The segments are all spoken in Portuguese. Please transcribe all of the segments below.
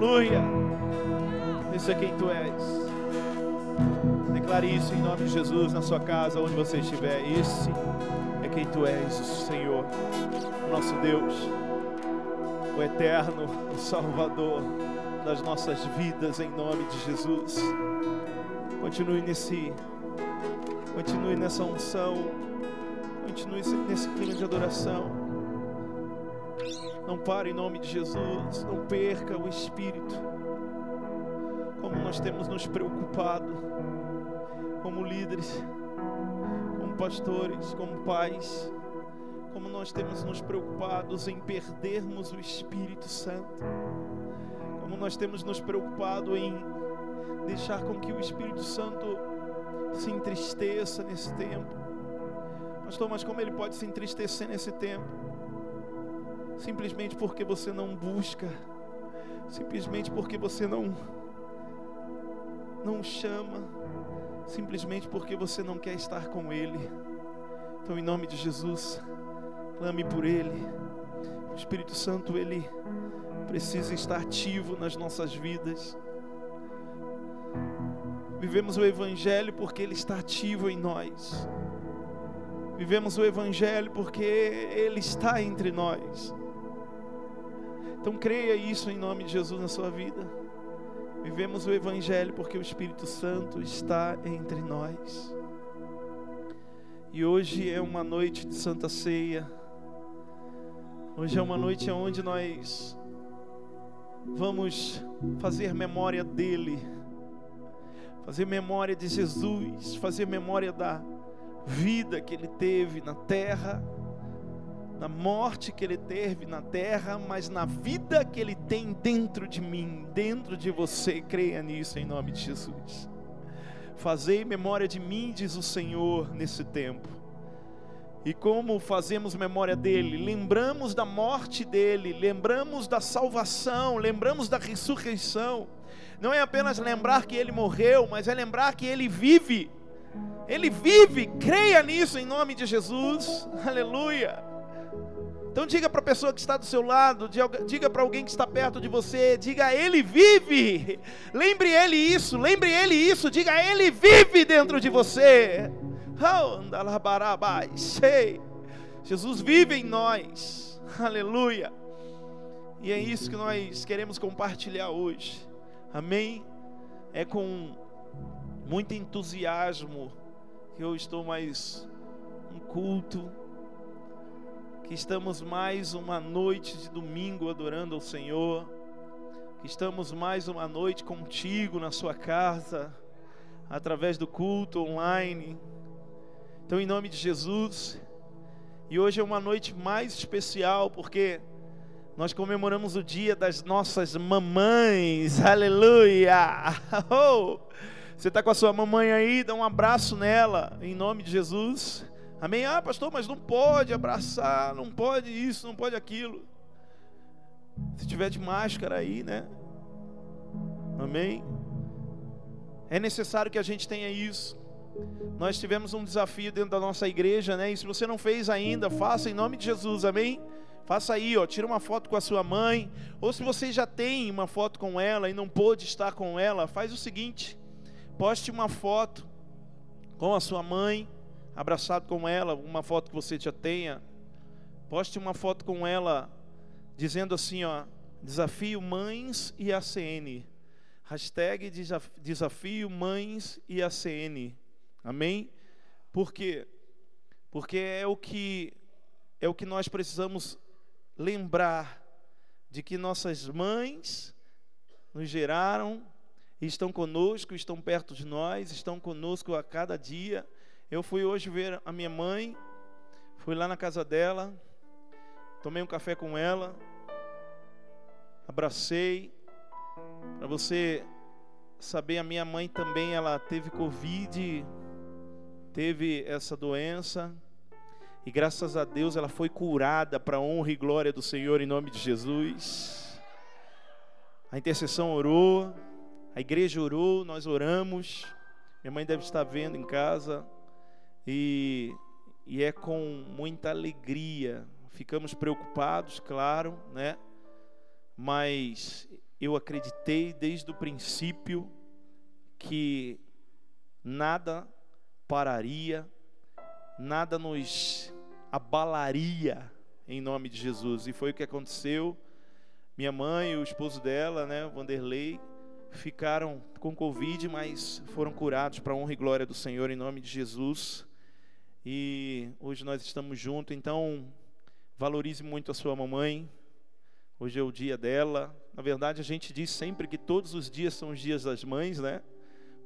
Aleluia. Isso é quem tu és. Declare isso em nome de Jesus na sua casa, onde você estiver. Esse é quem tu és, o Senhor, o nosso Deus, o eterno, o Salvador das nossas vidas, em nome de Jesus. Continue nesse, continue nessa unção, continue nesse clima de adoração. Não pare em nome de Jesus, não perca o Espírito. Como nós temos nos preocupado como líderes, como pastores, como pais, como nós temos nos preocupados em perdermos o Espírito Santo, como nós temos nos preocupado em deixar com que o Espírito Santo se entristeça nesse tempo. Pastor, mas como ele pode se entristecer nesse tempo? Simplesmente porque você não busca, simplesmente porque você não não chama, simplesmente porque você não quer estar com Ele. Então, em nome de Jesus, clame por Ele. O Espírito Santo, Ele precisa estar ativo nas nossas vidas. Vivemos o Evangelho porque Ele está ativo em nós. Vivemos o Evangelho porque Ele está entre nós. Então creia isso em nome de Jesus na sua vida. Vivemos o Evangelho porque o Espírito Santo está entre nós. E hoje é uma noite de Santa Ceia. Hoje é uma noite onde nós vamos fazer memória dele, fazer memória de Jesus, fazer memória da vida que ele teve na terra na morte que ele teve na terra, mas na vida que ele tem dentro de mim, dentro de você. Creia nisso em nome de Jesus. Fazei memória de mim, diz o Senhor, nesse tempo. E como fazemos memória dele? Lembramos da morte dele, lembramos da salvação, lembramos da ressurreição. Não é apenas lembrar que ele morreu, mas é lembrar que ele vive. Ele vive, creia nisso em nome de Jesus. Aleluia. Então diga para a pessoa que está do seu lado, diga para alguém que está perto de você, diga ele vive. Lembre ele isso, lembre ele isso, diga ele vive dentro de você. Jesus vive em nós. Aleluia. E é isso que nós queremos compartilhar hoje. Amém. É com muito entusiasmo que eu estou mais um culto que estamos mais uma noite de domingo adorando ao Senhor, que estamos mais uma noite contigo na sua casa, através do culto online. Então, em nome de Jesus, e hoje é uma noite mais especial porque nós comemoramos o dia das nossas mamães, aleluia! Oh! Você está com a sua mamãe aí, dá um abraço nela, em nome de Jesus. Amém? Ah, pastor, mas não pode abraçar, não pode isso, não pode aquilo. Se tiver de máscara aí, né? Amém? É necessário que a gente tenha isso. Nós tivemos um desafio dentro da nossa igreja, né? E se você não fez ainda, faça em nome de Jesus, amém? Faça aí, ó, tira uma foto com a sua mãe, ou se você já tem uma foto com ela e não pôde estar com ela, faz o seguinte: poste uma foto com a sua mãe abraçado com ela, uma foto que você já tenha. Poste uma foto com ela dizendo assim, ó, desafio mães e ACN. Hashtag desafio mães e ACN. Amém? Por quê? Porque é o que é o que nós precisamos lembrar de que nossas mães nos geraram, estão conosco, estão perto de nós, estão conosco a cada dia eu fui hoje ver a minha mãe, fui lá na casa dela, tomei um café com ela, abracei. Para você saber, a minha mãe também ela teve Covid, teve essa doença. E graças a Deus ela foi curada para honra e glória do Senhor em nome de Jesus. A intercessão orou, a igreja orou, nós oramos. Minha mãe deve estar vendo em casa. E, e é com muita alegria. Ficamos preocupados, claro, né? Mas eu acreditei desde o princípio que nada pararia, nada nos abalaria em nome de Jesus. E foi o que aconteceu. Minha mãe e o esposo dela, né, Vanderlei, ficaram com Covid, mas foram curados para a honra e glória do Senhor em nome de Jesus. E hoje nós estamos juntos, então valorize muito a sua mamãe. Hoje é o dia dela. Na verdade, a gente diz sempre que todos os dias são os dias das mães, né?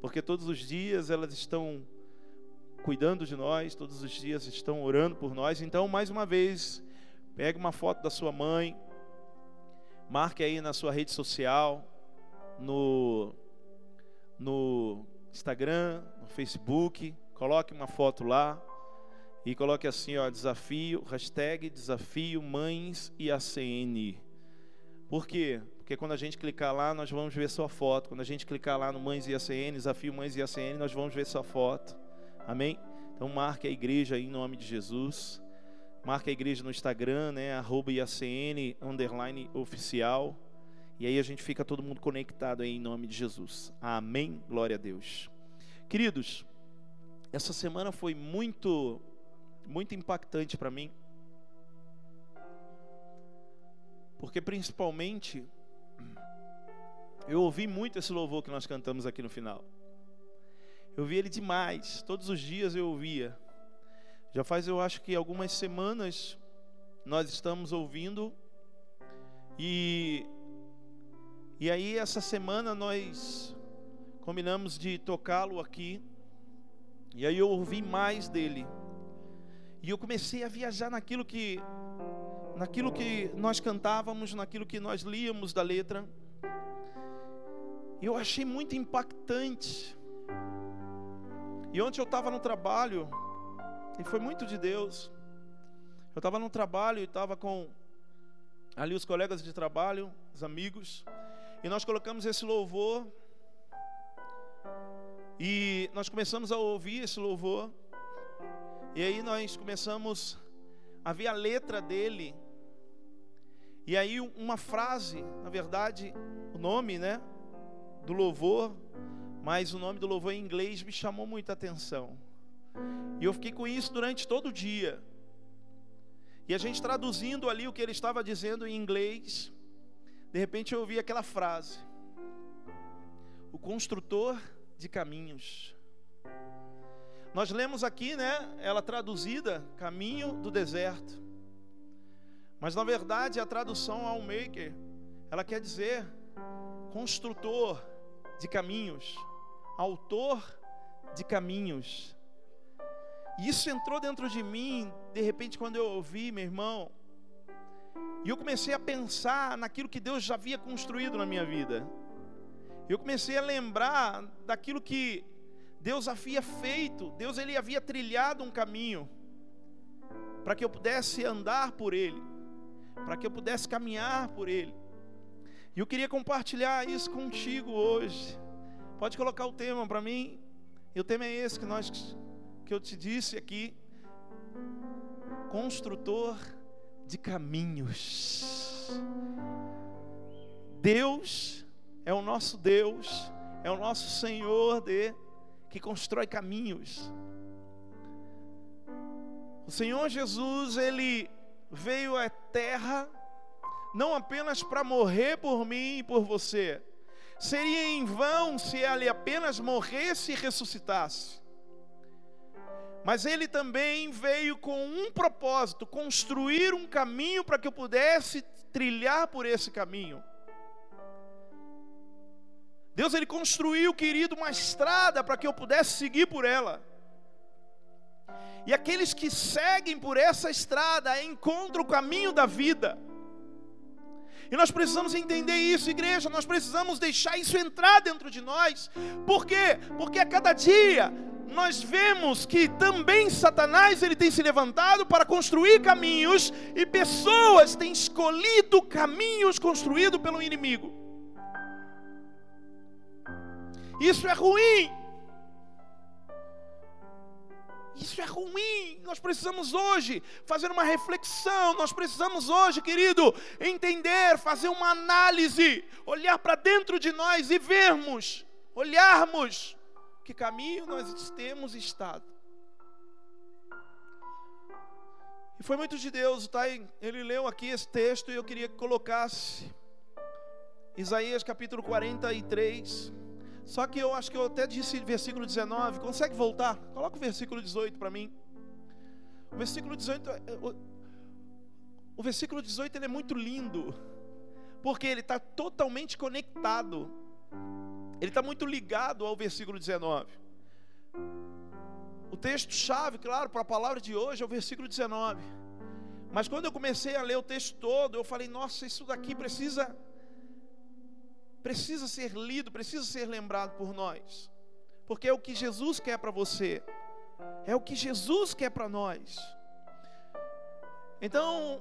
Porque todos os dias elas estão cuidando de nós, todos os dias estão orando por nós. Então, mais uma vez, pegue uma foto da sua mãe, marque aí na sua rede social, no, no Instagram, no Facebook, coloque uma foto lá e coloque assim, ó, desafio, hashtag desafio mães e ACN. Por quê? Porque quando a gente clicar lá, nós vamos ver sua foto. Quando a gente clicar lá no Mães e ACN, desafio Mães e ACN, nós vamos ver sua foto. Amém? Então marque a igreja aí em nome de Jesus. Marque a igreja no Instagram, né? Arroba IACN, underline oficial. E aí a gente fica todo mundo conectado aí em nome de Jesus. Amém. Glória a Deus. Queridos, essa semana foi muito, muito impactante para mim. Porque principalmente eu ouvi muito esse louvor que nós cantamos aqui no final. Eu vi ele demais, todos os dias eu ouvia. Já faz eu acho que algumas semanas nós estamos ouvindo e e aí essa semana nós combinamos de tocá-lo aqui. E aí eu ouvi mais dele. E eu comecei a viajar naquilo que naquilo que nós cantávamos, naquilo que nós líamos da letra. Eu achei muito impactante. E ontem eu estava no trabalho, e foi muito de Deus. Eu estava no trabalho e estava com ali os colegas de trabalho, os amigos. E nós colocamos esse louvor. E nós começamos a ouvir esse louvor. E aí nós começamos a ver a letra dele. E aí uma frase, na verdade, o nome, né, do louvor, mas o nome do louvor em inglês me chamou muita atenção. E eu fiquei com isso durante todo o dia. E a gente traduzindo ali o que ele estava dizendo em inglês, de repente eu ouvi aquela frase: O construtor de caminhos. Nós lemos aqui, né, ela traduzida, caminho do deserto. Mas na verdade a tradução ao maker, ela quer dizer construtor de caminhos, autor de caminhos. E isso entrou dentro de mim, de repente quando eu ouvi, meu irmão, e eu comecei a pensar naquilo que Deus já havia construído na minha vida. Eu comecei a lembrar daquilo que Deus havia feito. Deus ele havia trilhado um caminho para que eu pudesse andar por ele, para que eu pudesse caminhar por ele. E eu queria compartilhar isso contigo hoje. Pode colocar o tema para mim. E o tema é esse que nós que eu te disse aqui. Construtor de caminhos. Deus é o nosso Deus, é o nosso Senhor de que constrói caminhos. O Senhor Jesus, ele veio à terra não apenas para morrer por mim e por você. Seria em vão se ele apenas morresse e ressuscitasse. Mas ele também veio com um propósito: construir um caminho para que eu pudesse trilhar por esse caminho. Deus ele construiu, querido, uma estrada para que eu pudesse seguir por ela. E aqueles que seguem por essa estrada encontram o caminho da vida. E nós precisamos entender isso, igreja. Nós precisamos deixar isso entrar dentro de nós. Por quê? Porque a cada dia nós vemos que também Satanás ele tem se levantado para construir caminhos e pessoas têm escolhido caminhos construídos pelo inimigo. Isso é ruim. Isso é ruim. Nós precisamos hoje fazer uma reflexão. Nós precisamos hoje, querido, entender, fazer uma análise, olhar para dentro de nós e vermos, olharmos que caminho nós temos estado. E foi muito de Deus, tá? Ele leu aqui esse texto e eu queria que colocasse Isaías capítulo 43. Só que eu acho que eu até disse versículo 19. Consegue voltar? Coloca o versículo 18 para mim. O versículo 18, é, o, o versículo 18 ele é muito lindo, porque ele está totalmente conectado. Ele está muito ligado ao versículo 19. O texto-chave, claro, para a palavra de hoje é o versículo 19. Mas quando eu comecei a ler o texto todo, eu falei: nossa, isso daqui precisa precisa ser lido, precisa ser lembrado por nós. Porque é o que Jesus quer para você. É o que Jesus quer para nós. Então,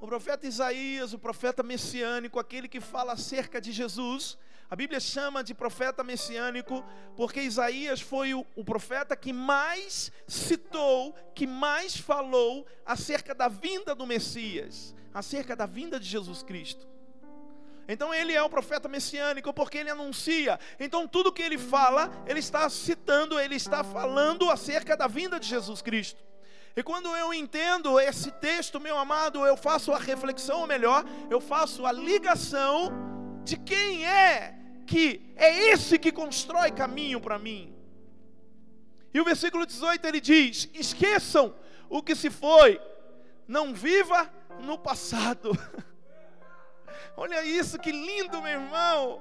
o profeta Isaías, o profeta messiânico, aquele que fala acerca de Jesus, a Bíblia chama de profeta messiânico, porque Isaías foi o, o, profeta que mais citou, que mais falou acerca da vinda do Messias, acerca da vinda de Jesus Cristo. Então ele é o profeta messiânico porque ele anuncia. Então tudo que ele fala, ele está citando, ele está falando acerca da vinda de Jesus Cristo. E quando eu entendo esse texto, meu amado, eu faço a reflexão, ou melhor, eu faço a ligação de quem é que é esse que constrói caminho para mim. E o versículo 18 ele diz: Esqueçam o que se foi, não viva no passado. Olha isso, que lindo, meu irmão.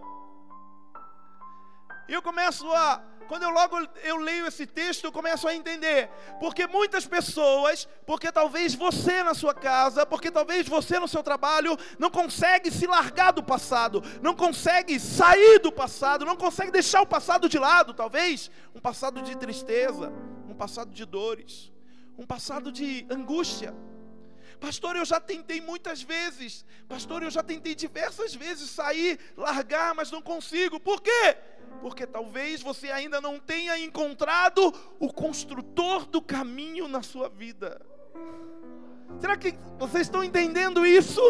E eu começo a, quando eu logo eu leio esse texto, eu começo a entender, porque muitas pessoas, porque talvez você na sua casa, porque talvez você no seu trabalho não consegue se largar do passado, não consegue sair do passado, não consegue deixar o passado de lado, talvez um passado de tristeza, um passado de dores, um passado de angústia. Pastor, eu já tentei muitas vezes. Pastor, eu já tentei diversas vezes sair, largar, mas não consigo. Por quê? Porque talvez você ainda não tenha encontrado o construtor do caminho na sua vida. Será que vocês estão entendendo isso?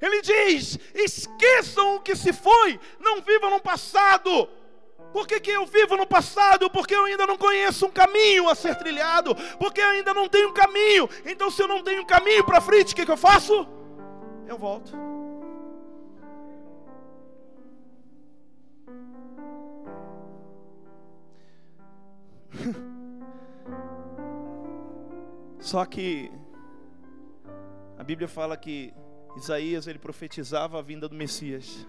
Ele diz: esqueçam o que se foi, não vivam no passado. Por que, que eu vivo no passado? Porque eu ainda não conheço um caminho a ser trilhado. Porque eu ainda não tenho um caminho. Então, se eu não tenho um caminho para frente, o que, que eu faço? Eu volto. Só que a Bíblia fala que Isaías ele profetizava a vinda do Messias.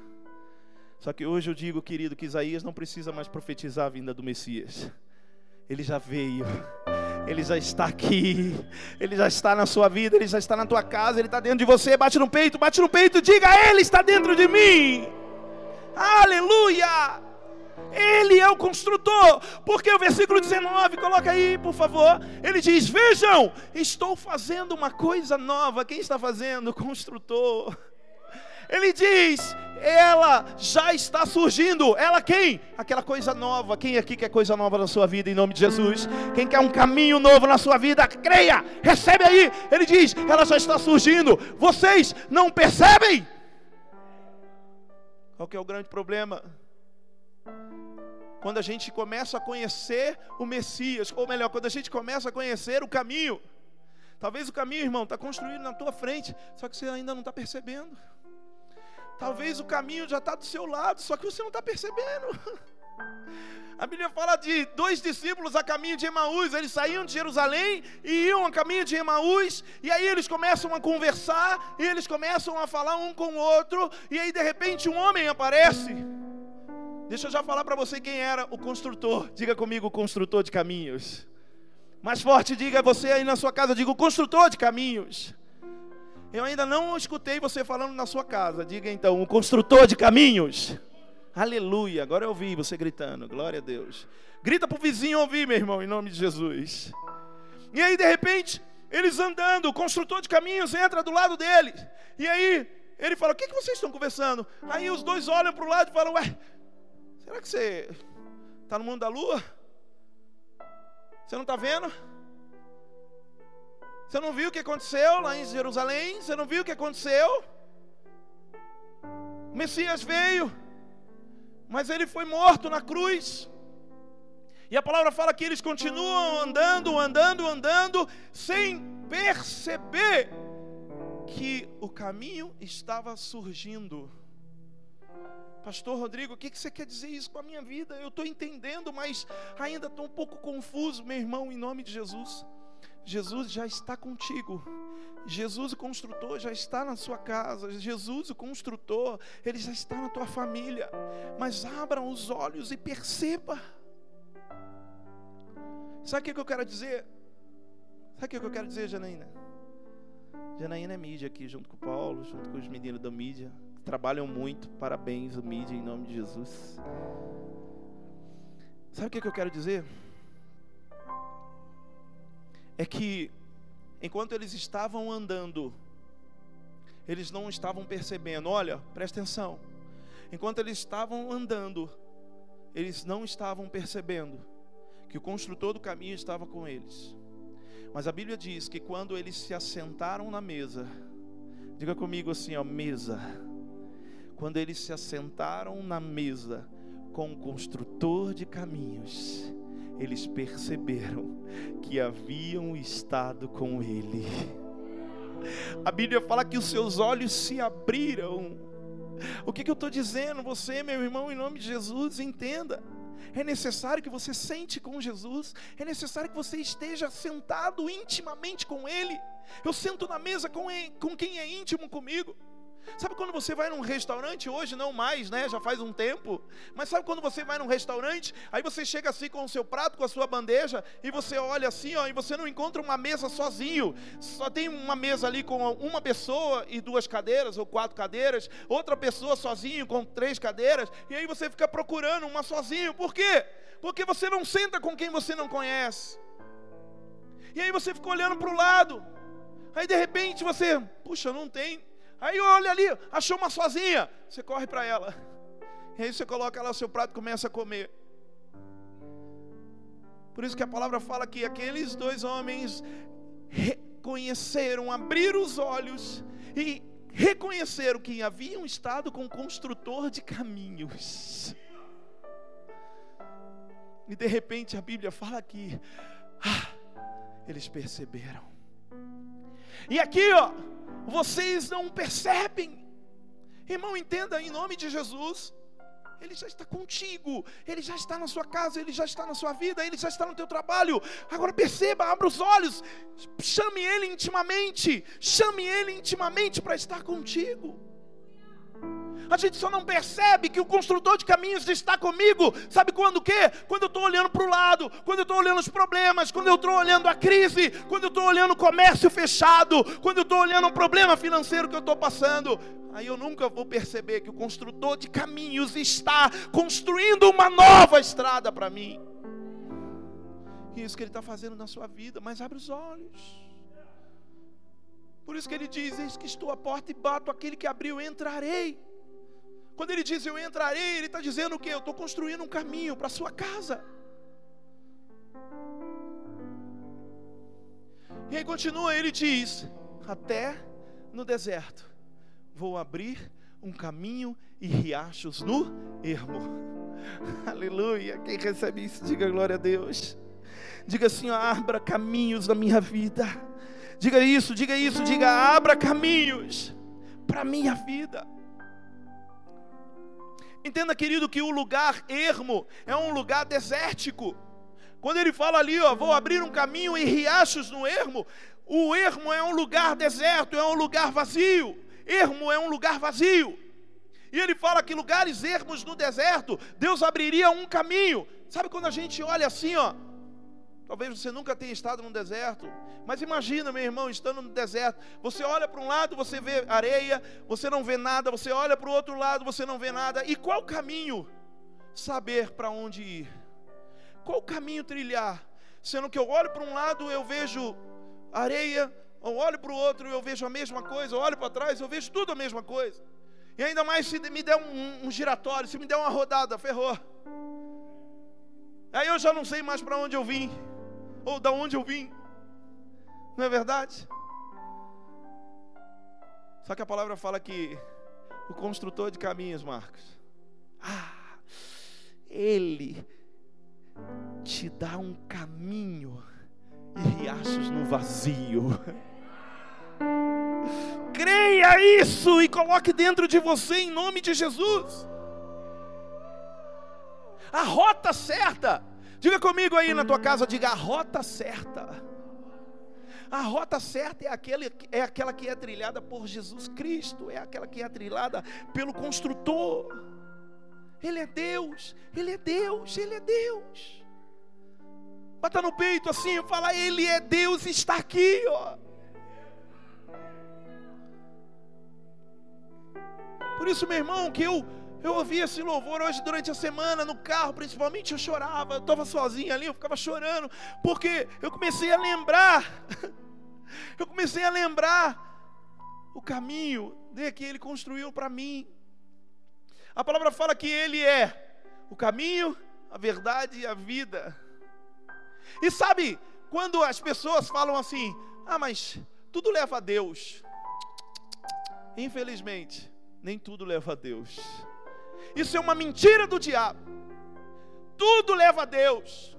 Só que hoje eu digo, querido, que Isaías não precisa mais profetizar a vinda do Messias. Ele já veio. Ele já está aqui, Ele já está na sua vida, Ele já está na tua casa, Ele está dentro de você. Bate no peito, bate no peito, diga: Ele está dentro de mim. Aleluia! Ele é o construtor, porque o versículo 19, coloca aí, por favor. Ele diz: Vejam, estou fazendo uma coisa nova. Quem está fazendo? O construtor. Ele diz: ela já está surgindo. Ela quem? Aquela coisa nova. Quem aqui quer coisa nova na sua vida em nome de Jesus? Quem quer um caminho novo na sua vida? Creia, recebe aí. Ele diz: ela já está surgindo. Vocês não percebem? Qual que é o grande problema? Quando a gente começa a conhecer o Messias, ou melhor, quando a gente começa a conhecer o caminho. Talvez o caminho, irmão, está construído na tua frente, só que você ainda não está percebendo. Talvez o caminho já está do seu lado, só que você não está percebendo. A Bíblia fala de dois discípulos a caminho de Emaús. Eles saíam de Jerusalém e iam a caminho de Emaús. E aí eles começam a conversar. E eles começam a falar um com o outro. E aí de repente um homem aparece. Deixa eu já falar para você quem era o construtor. Diga comigo, o construtor de caminhos. Mais forte, diga você aí na sua casa. Diga o construtor de caminhos. Eu ainda não escutei você falando na sua casa. Diga então, o construtor de caminhos. Aleluia. Agora eu ouvi você gritando. Glória a Deus. Grita para o vizinho ouvir, meu irmão, em nome de Jesus. E aí, de repente, eles andando, o construtor de caminhos entra do lado dele. E aí, ele fala: O que, que vocês estão conversando? Aí os dois olham para o lado e falam: Ué, será que você Está no mundo da lua? Você não está vendo? Você não viu o que aconteceu lá em Jerusalém? Você não viu o que aconteceu? O Messias veio, mas ele foi morto na cruz. E a palavra fala que eles continuam andando, andando, andando, sem perceber que o caminho estava surgindo. Pastor Rodrigo, o que você quer dizer isso com a minha vida? Eu estou entendendo, mas ainda estou um pouco confuso, meu irmão, em nome de Jesus. Jesus já está contigo. Jesus, o construtor, já está na sua casa. Jesus, o construtor, ele já está na tua família. Mas abram os olhos e perceba. Sabe o que eu quero dizer? Sabe o que eu quero dizer, Janaína? Janaína é mídia aqui, junto com o Paulo, junto com os meninos da mídia. Trabalham muito. Parabéns, o mídia, em nome de Jesus. Sabe o que eu quero dizer? É que enquanto eles estavam andando, eles não estavam percebendo. Olha, presta atenção. Enquanto eles estavam andando, eles não estavam percebendo que o construtor do caminho estava com eles. Mas a Bíblia diz que quando eles se assentaram na mesa, diga comigo assim, ó, mesa. Quando eles se assentaram na mesa com o construtor de caminhos, eles perceberam que haviam estado com ele. A Bíblia fala que os seus olhos se abriram. O que, que eu estou dizendo? Você, meu irmão, em nome de Jesus, entenda. É necessário que você sente com Jesus, é necessário que você esteja sentado intimamente com Ele. Eu sento na mesa com, ele, com quem é íntimo comigo. Sabe quando você vai num restaurante, hoje não mais, né? Já faz um tempo. Mas sabe quando você vai num restaurante, aí você chega assim com o seu prato, com a sua bandeja, e você olha assim, ó, e você não encontra uma mesa sozinho. Só tem uma mesa ali com uma pessoa e duas cadeiras, ou quatro cadeiras, outra pessoa sozinho com três cadeiras, e aí você fica procurando uma sozinho. Por quê? Porque você não senta com quem você não conhece. E aí você fica olhando para o lado. Aí de repente você, puxa, não tem Aí olha ali, achou uma sozinha. Você corre para ela. E aí você coloca ela no seu prato e começa a comer. Por isso que a palavra fala que aqueles dois homens reconheceram, abriram os olhos e reconheceram que haviam estado com o construtor de caminhos. E de repente a Bíblia fala que ah, eles perceberam. E aqui, ó, vocês não percebem. Irmão, entenda em nome de Jesus. Ele já está contigo, Ele já está na sua casa, Ele já está na sua vida, Ele já está no teu trabalho. Agora perceba, abra os olhos, chame Ele intimamente, chame Ele intimamente para estar contigo. A gente só não percebe que o construtor de caminhos está comigo. Sabe quando o quê? Quando eu estou olhando para o lado, quando eu estou olhando os problemas, quando eu estou olhando a crise, quando eu estou olhando o comércio fechado, quando eu estou olhando um problema financeiro que eu estou passando. Aí eu nunca vou perceber que o construtor de caminhos está construindo uma nova estrada para mim. E isso que ele está fazendo na sua vida, mas abre os olhos. Por isso que ele diz: Eis que estou à porta e bato, aquele que abriu, entrarei. Quando ele diz eu entrarei, ele está dizendo o que? Eu estou construindo um caminho para a sua casa. E aí continua, ele diz: Até no deserto vou abrir um caminho e riachos no ermo. Aleluia. Quem recebe isso, diga glória a Deus. Diga assim: abra caminhos na minha vida. Diga isso, diga isso, diga abra caminhos para minha vida. Entenda, querido, que o lugar ermo é um lugar desértico. Quando ele fala ali, ó, vou abrir um caminho em riachos no ermo, o ermo é um lugar deserto, é um lugar vazio. Ermo é um lugar vazio. E ele fala que lugares ermos no deserto, Deus abriria um caminho. Sabe quando a gente olha assim, ó, Talvez você nunca tenha estado no deserto, mas imagina, meu irmão, estando no deserto. Você olha para um lado, você vê areia, você não vê nada. Você olha para o outro lado, você não vê nada. E qual caminho saber para onde ir? Qual caminho trilhar? Sendo que eu olho para um lado, eu vejo areia, ou olho para o outro, eu vejo a mesma coisa, eu olho para trás, eu vejo tudo a mesma coisa. E ainda mais se me der um, um giratório, se me der uma rodada, ferrou. Aí eu já não sei mais para onde eu vim, ou da onde eu vim. Não é verdade? Só que a palavra fala que o construtor de caminhos, Marcos, ah, ele te dá um caminho e riachos no vazio. Creia isso e coloque dentro de você em nome de Jesus. A rota certa. Diga comigo aí na tua casa, diga a rota certa. A rota certa é aquela, é aquela que é trilhada por Jesus Cristo, é aquela que é trilhada pelo construtor. Ele é Deus, Ele é Deus, Ele é Deus. Bata no peito assim, fala, Ele é Deus, está aqui, ó. Por isso, meu irmão, que eu eu ouvi esse louvor hoje durante a semana, no carro, principalmente eu chorava, eu estava sozinho ali, eu ficava chorando, porque eu comecei a lembrar, eu comecei a lembrar o caminho que ele construiu para mim. A palavra fala que ele é o caminho, a verdade e a vida. E sabe, quando as pessoas falam assim, ah, mas tudo leva a Deus. Infelizmente, nem tudo leva a Deus. Isso é uma mentira do diabo. Tudo leva a Deus.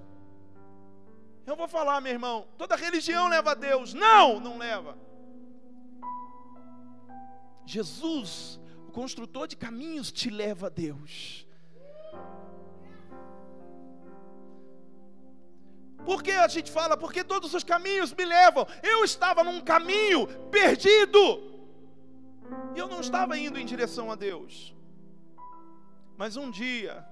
Eu vou falar, meu irmão, toda religião leva a Deus. Não, não leva. Jesus, o construtor de caminhos, te leva a Deus. Por que a gente fala? Porque todos os caminhos me levam. Eu estava num caminho perdido. E eu não estava indo em direção a Deus. Mas um dia,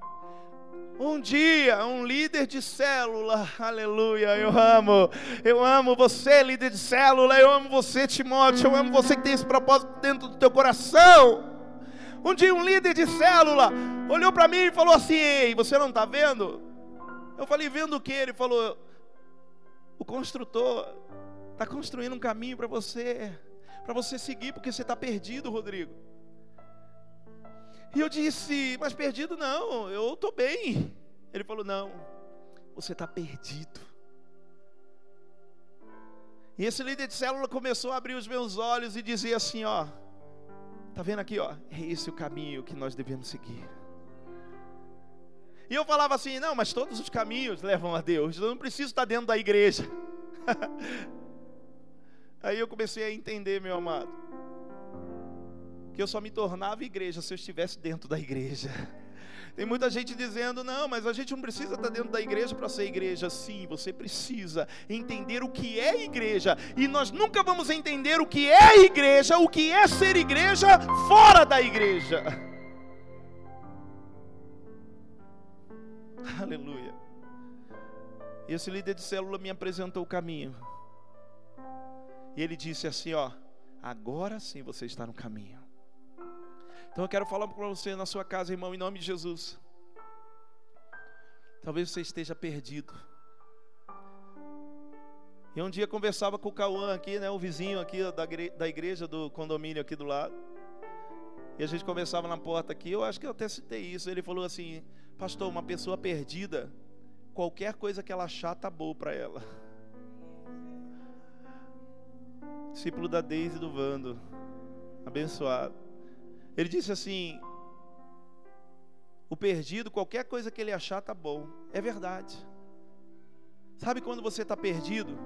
um dia, um líder de célula, aleluia, eu amo, eu amo você, líder de célula, eu amo você, Timóteo, eu amo você que tem esse propósito dentro do teu coração. Um dia, um líder de célula olhou para mim e falou assim: Ei, você não está vendo? Eu falei: Vendo o que? Ele falou: O construtor está construindo um caminho para você, para você seguir, porque você está perdido, Rodrigo. E eu disse, mas perdido não, eu estou bem. Ele falou, não, você está perdido. E esse líder de célula começou a abrir os meus olhos e dizer assim: ó, tá vendo aqui, ó, é esse o caminho que nós devemos seguir. E eu falava assim: não, mas todos os caminhos levam a Deus, eu não preciso estar dentro da igreja. Aí eu comecei a entender, meu amado que eu só me tornava igreja se eu estivesse dentro da igreja. Tem muita gente dizendo, não, mas a gente não precisa estar dentro da igreja para ser igreja. Sim, você precisa entender o que é igreja. E nós nunca vamos entender o que é igreja, o que é ser igreja fora da igreja. Aleluia. Esse líder de célula me apresentou o caminho. E ele disse assim: Ó, agora sim você está no caminho. Então eu quero falar para você na sua casa, irmão, em nome de Jesus. Talvez você esteja perdido. E um dia conversava com o Cauã aqui, né, o vizinho aqui da, da igreja do condomínio aqui do lado. E a gente conversava na porta aqui, eu acho que eu até citei isso. Ele falou assim: Pastor, uma pessoa perdida, qualquer coisa que ela achar tá boa para ela. Discípulo da Deise do Vando, abençoado. Ele disse assim: o perdido, qualquer coisa que ele achar tá bom. É verdade. Sabe quando você está perdido?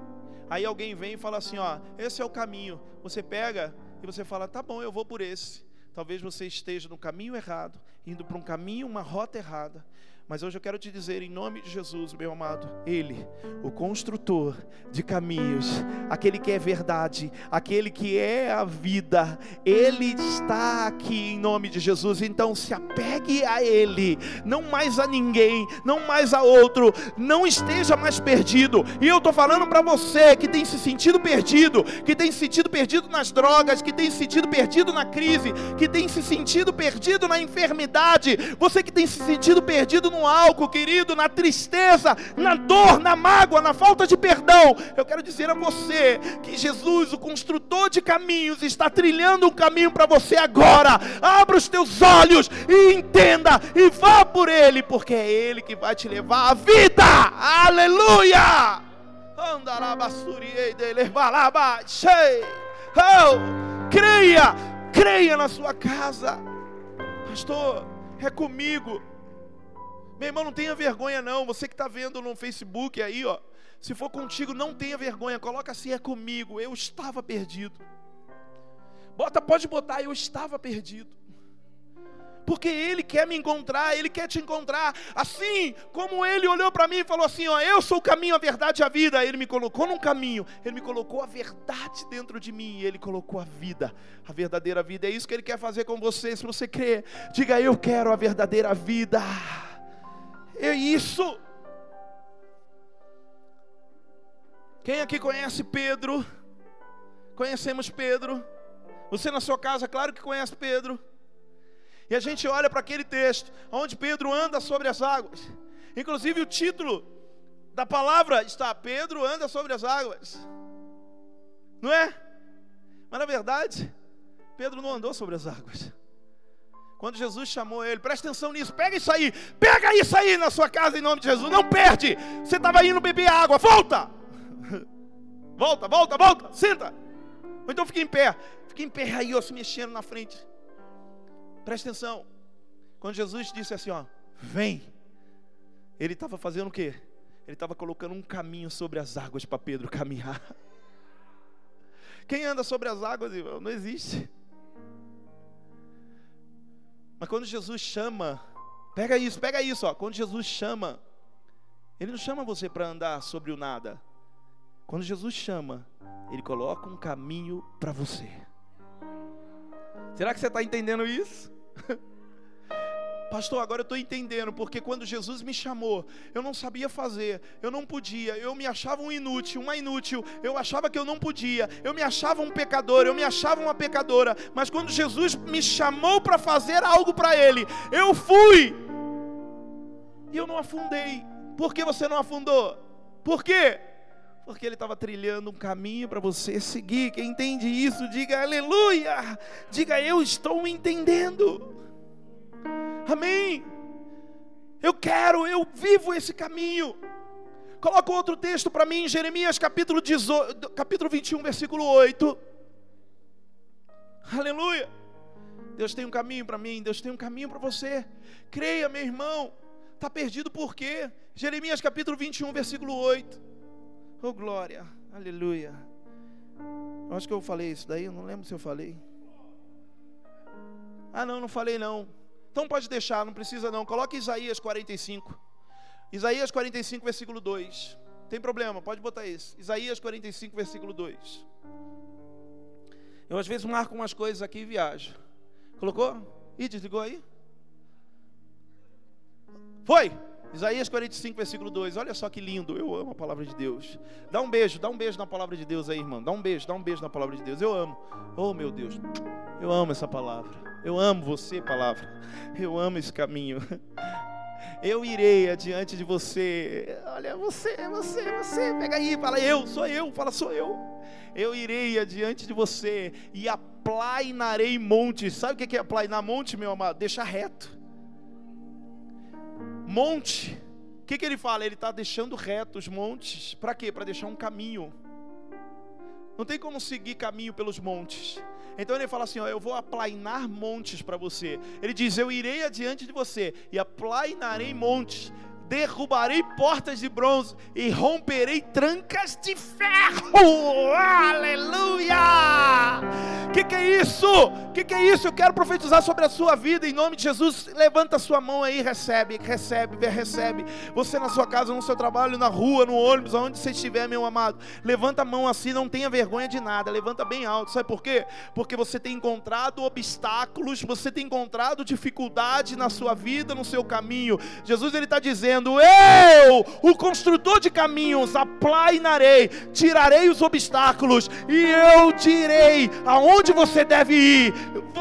Aí alguém vem e fala assim: ó, esse é o caminho. Você pega e você fala: tá bom, eu vou por esse. Talvez você esteja no caminho errado, indo para um caminho, uma rota errada. Mas hoje eu quero te dizer, em nome de Jesus, meu amado, Ele, o construtor de caminhos, aquele que é verdade, aquele que é a vida, Ele está aqui em nome de Jesus. Então se apegue a Ele, não mais a ninguém, não mais a outro, não esteja mais perdido. E eu estou falando para você que tem se sentido perdido, que tem se sentido perdido nas drogas, que tem se sentido perdido na crise, que tem se sentido perdido na enfermidade, você que tem se sentido perdido no álcool, querido, na tristeza, na dor, na mágoa, na falta de perdão. Eu quero dizer a você que Jesus, o construtor de caminhos, está trilhando um caminho para você agora. Abra os teus olhos e entenda e vá por ele, porque é ele que vai te levar à vida. Aleluia! Oh, creia, creia na sua casa, pastor. É comigo. Meu irmão, não tenha vergonha não. Você que está vendo no Facebook aí, ó. Se for contigo, não tenha vergonha. Coloca assim, é comigo. Eu estava perdido. Bota, pode botar, eu estava perdido porque Ele quer me encontrar, Ele quer te encontrar. Assim como Ele olhou para mim e falou assim: Ó, eu sou o caminho, a verdade e a vida. Ele me colocou num caminho, Ele me colocou a verdade dentro de mim, e Ele colocou a vida, a verdadeira vida. É isso que Ele quer fazer com você. Se você crê, diga: Eu quero a verdadeira vida. É isso. Quem aqui conhece Pedro? Conhecemos Pedro. Você na sua casa, claro que conhece Pedro. E a gente olha para aquele texto, onde Pedro anda sobre as águas. Inclusive o título da palavra está: Pedro anda sobre as águas. Não é? Mas na verdade, Pedro não andou sobre as águas. Quando Jesus chamou ele, presta atenção nisso, pega isso aí, pega isso aí na sua casa em nome de Jesus, não perde. Você estava indo beber água, volta, volta, volta, volta, senta. Ou então fica em pé, fica em pé aí, ó, se mexendo na frente. Presta atenção. Quando Jesus disse assim, ó, vem. Ele estava fazendo o quê? Ele estava colocando um caminho sobre as águas para Pedro caminhar. Quem anda sobre as águas, irmão? Não existe. Mas quando Jesus chama, pega isso, pega isso, ó. Quando Jesus chama, ele não chama você para andar sobre o nada. Quando Jesus chama, ele coloca um caminho para você. Será que você está entendendo isso? Pastor, agora eu estou entendendo, porque quando Jesus me chamou, eu não sabia fazer, eu não podia, eu me achava um inútil, uma inútil, eu achava que eu não podia, eu me achava um pecador, eu me achava uma pecadora, mas quando Jesus me chamou para fazer algo para Ele, eu fui, e eu não afundei. Por que você não afundou? Por quê? Porque ele estava trilhando um caminho para você seguir. Quem entende isso, diga aleluia. Diga eu estou entendendo. Amém. Eu quero, eu vivo esse caminho. Coloca outro texto para mim, Jeremias capítulo, 18, capítulo 21, versículo 8. Aleluia. Deus tem um caminho para mim, Deus tem um caminho para você. Creia, meu irmão. Está perdido por quê? Jeremias capítulo 21, versículo 8. Oh glória, aleluia. Eu acho que eu falei isso daí, eu não lembro se eu falei. Ah, não, não falei não. Então pode deixar, não precisa não. Coloque Isaías 45. Isaías 45, versículo 2. Tem problema, pode botar isso. Isaías 45, versículo 2. Eu às vezes marco umas coisas aqui e viajo. Colocou? Ih, desligou aí? Foi! Isaías 45, versículo 2. Olha só que lindo. Eu amo a palavra de Deus. Dá um beijo, dá um beijo na palavra de Deus aí, irmão. Dá um beijo, dá um beijo na palavra de Deus. Eu amo. Oh, meu Deus. Eu amo essa palavra. Eu amo você, palavra. Eu amo esse caminho. Eu irei adiante de você. Olha, você, você, você. Pega aí, fala eu, sou eu. Fala, sou eu. Eu irei adiante de você e aplainarei montes. Sabe o que é aplainar monte, meu amado? Deixar reto monte. O que, que ele fala? Ele está deixando reto os montes. Para quê? Para deixar um caminho. Não tem como seguir caminho pelos montes. Então ele fala assim: ó, eu vou aplainar montes para você. Ele diz: Eu irei adiante de você e aplainarei montes derrubarei portas de bronze e romperei trancas de ferro. Aleluia! O que, que é isso? O que, que é isso? Eu quero profetizar sobre a sua vida em nome de Jesus. Levanta a sua mão aí, recebe, recebe, recebe. Você na sua casa, no seu trabalho, na rua, no ônibus, aonde você estiver, meu amado. Levanta a mão assim, não tenha vergonha de nada. Levanta bem alto. Sabe por quê? Porque você tem encontrado obstáculos, você tem encontrado dificuldade na sua vida, no seu caminho. Jesus ele está dizendo dizendo: Eu, o construtor de caminhos, aplainarei, tirarei os obstáculos e eu direi aonde você deve ir.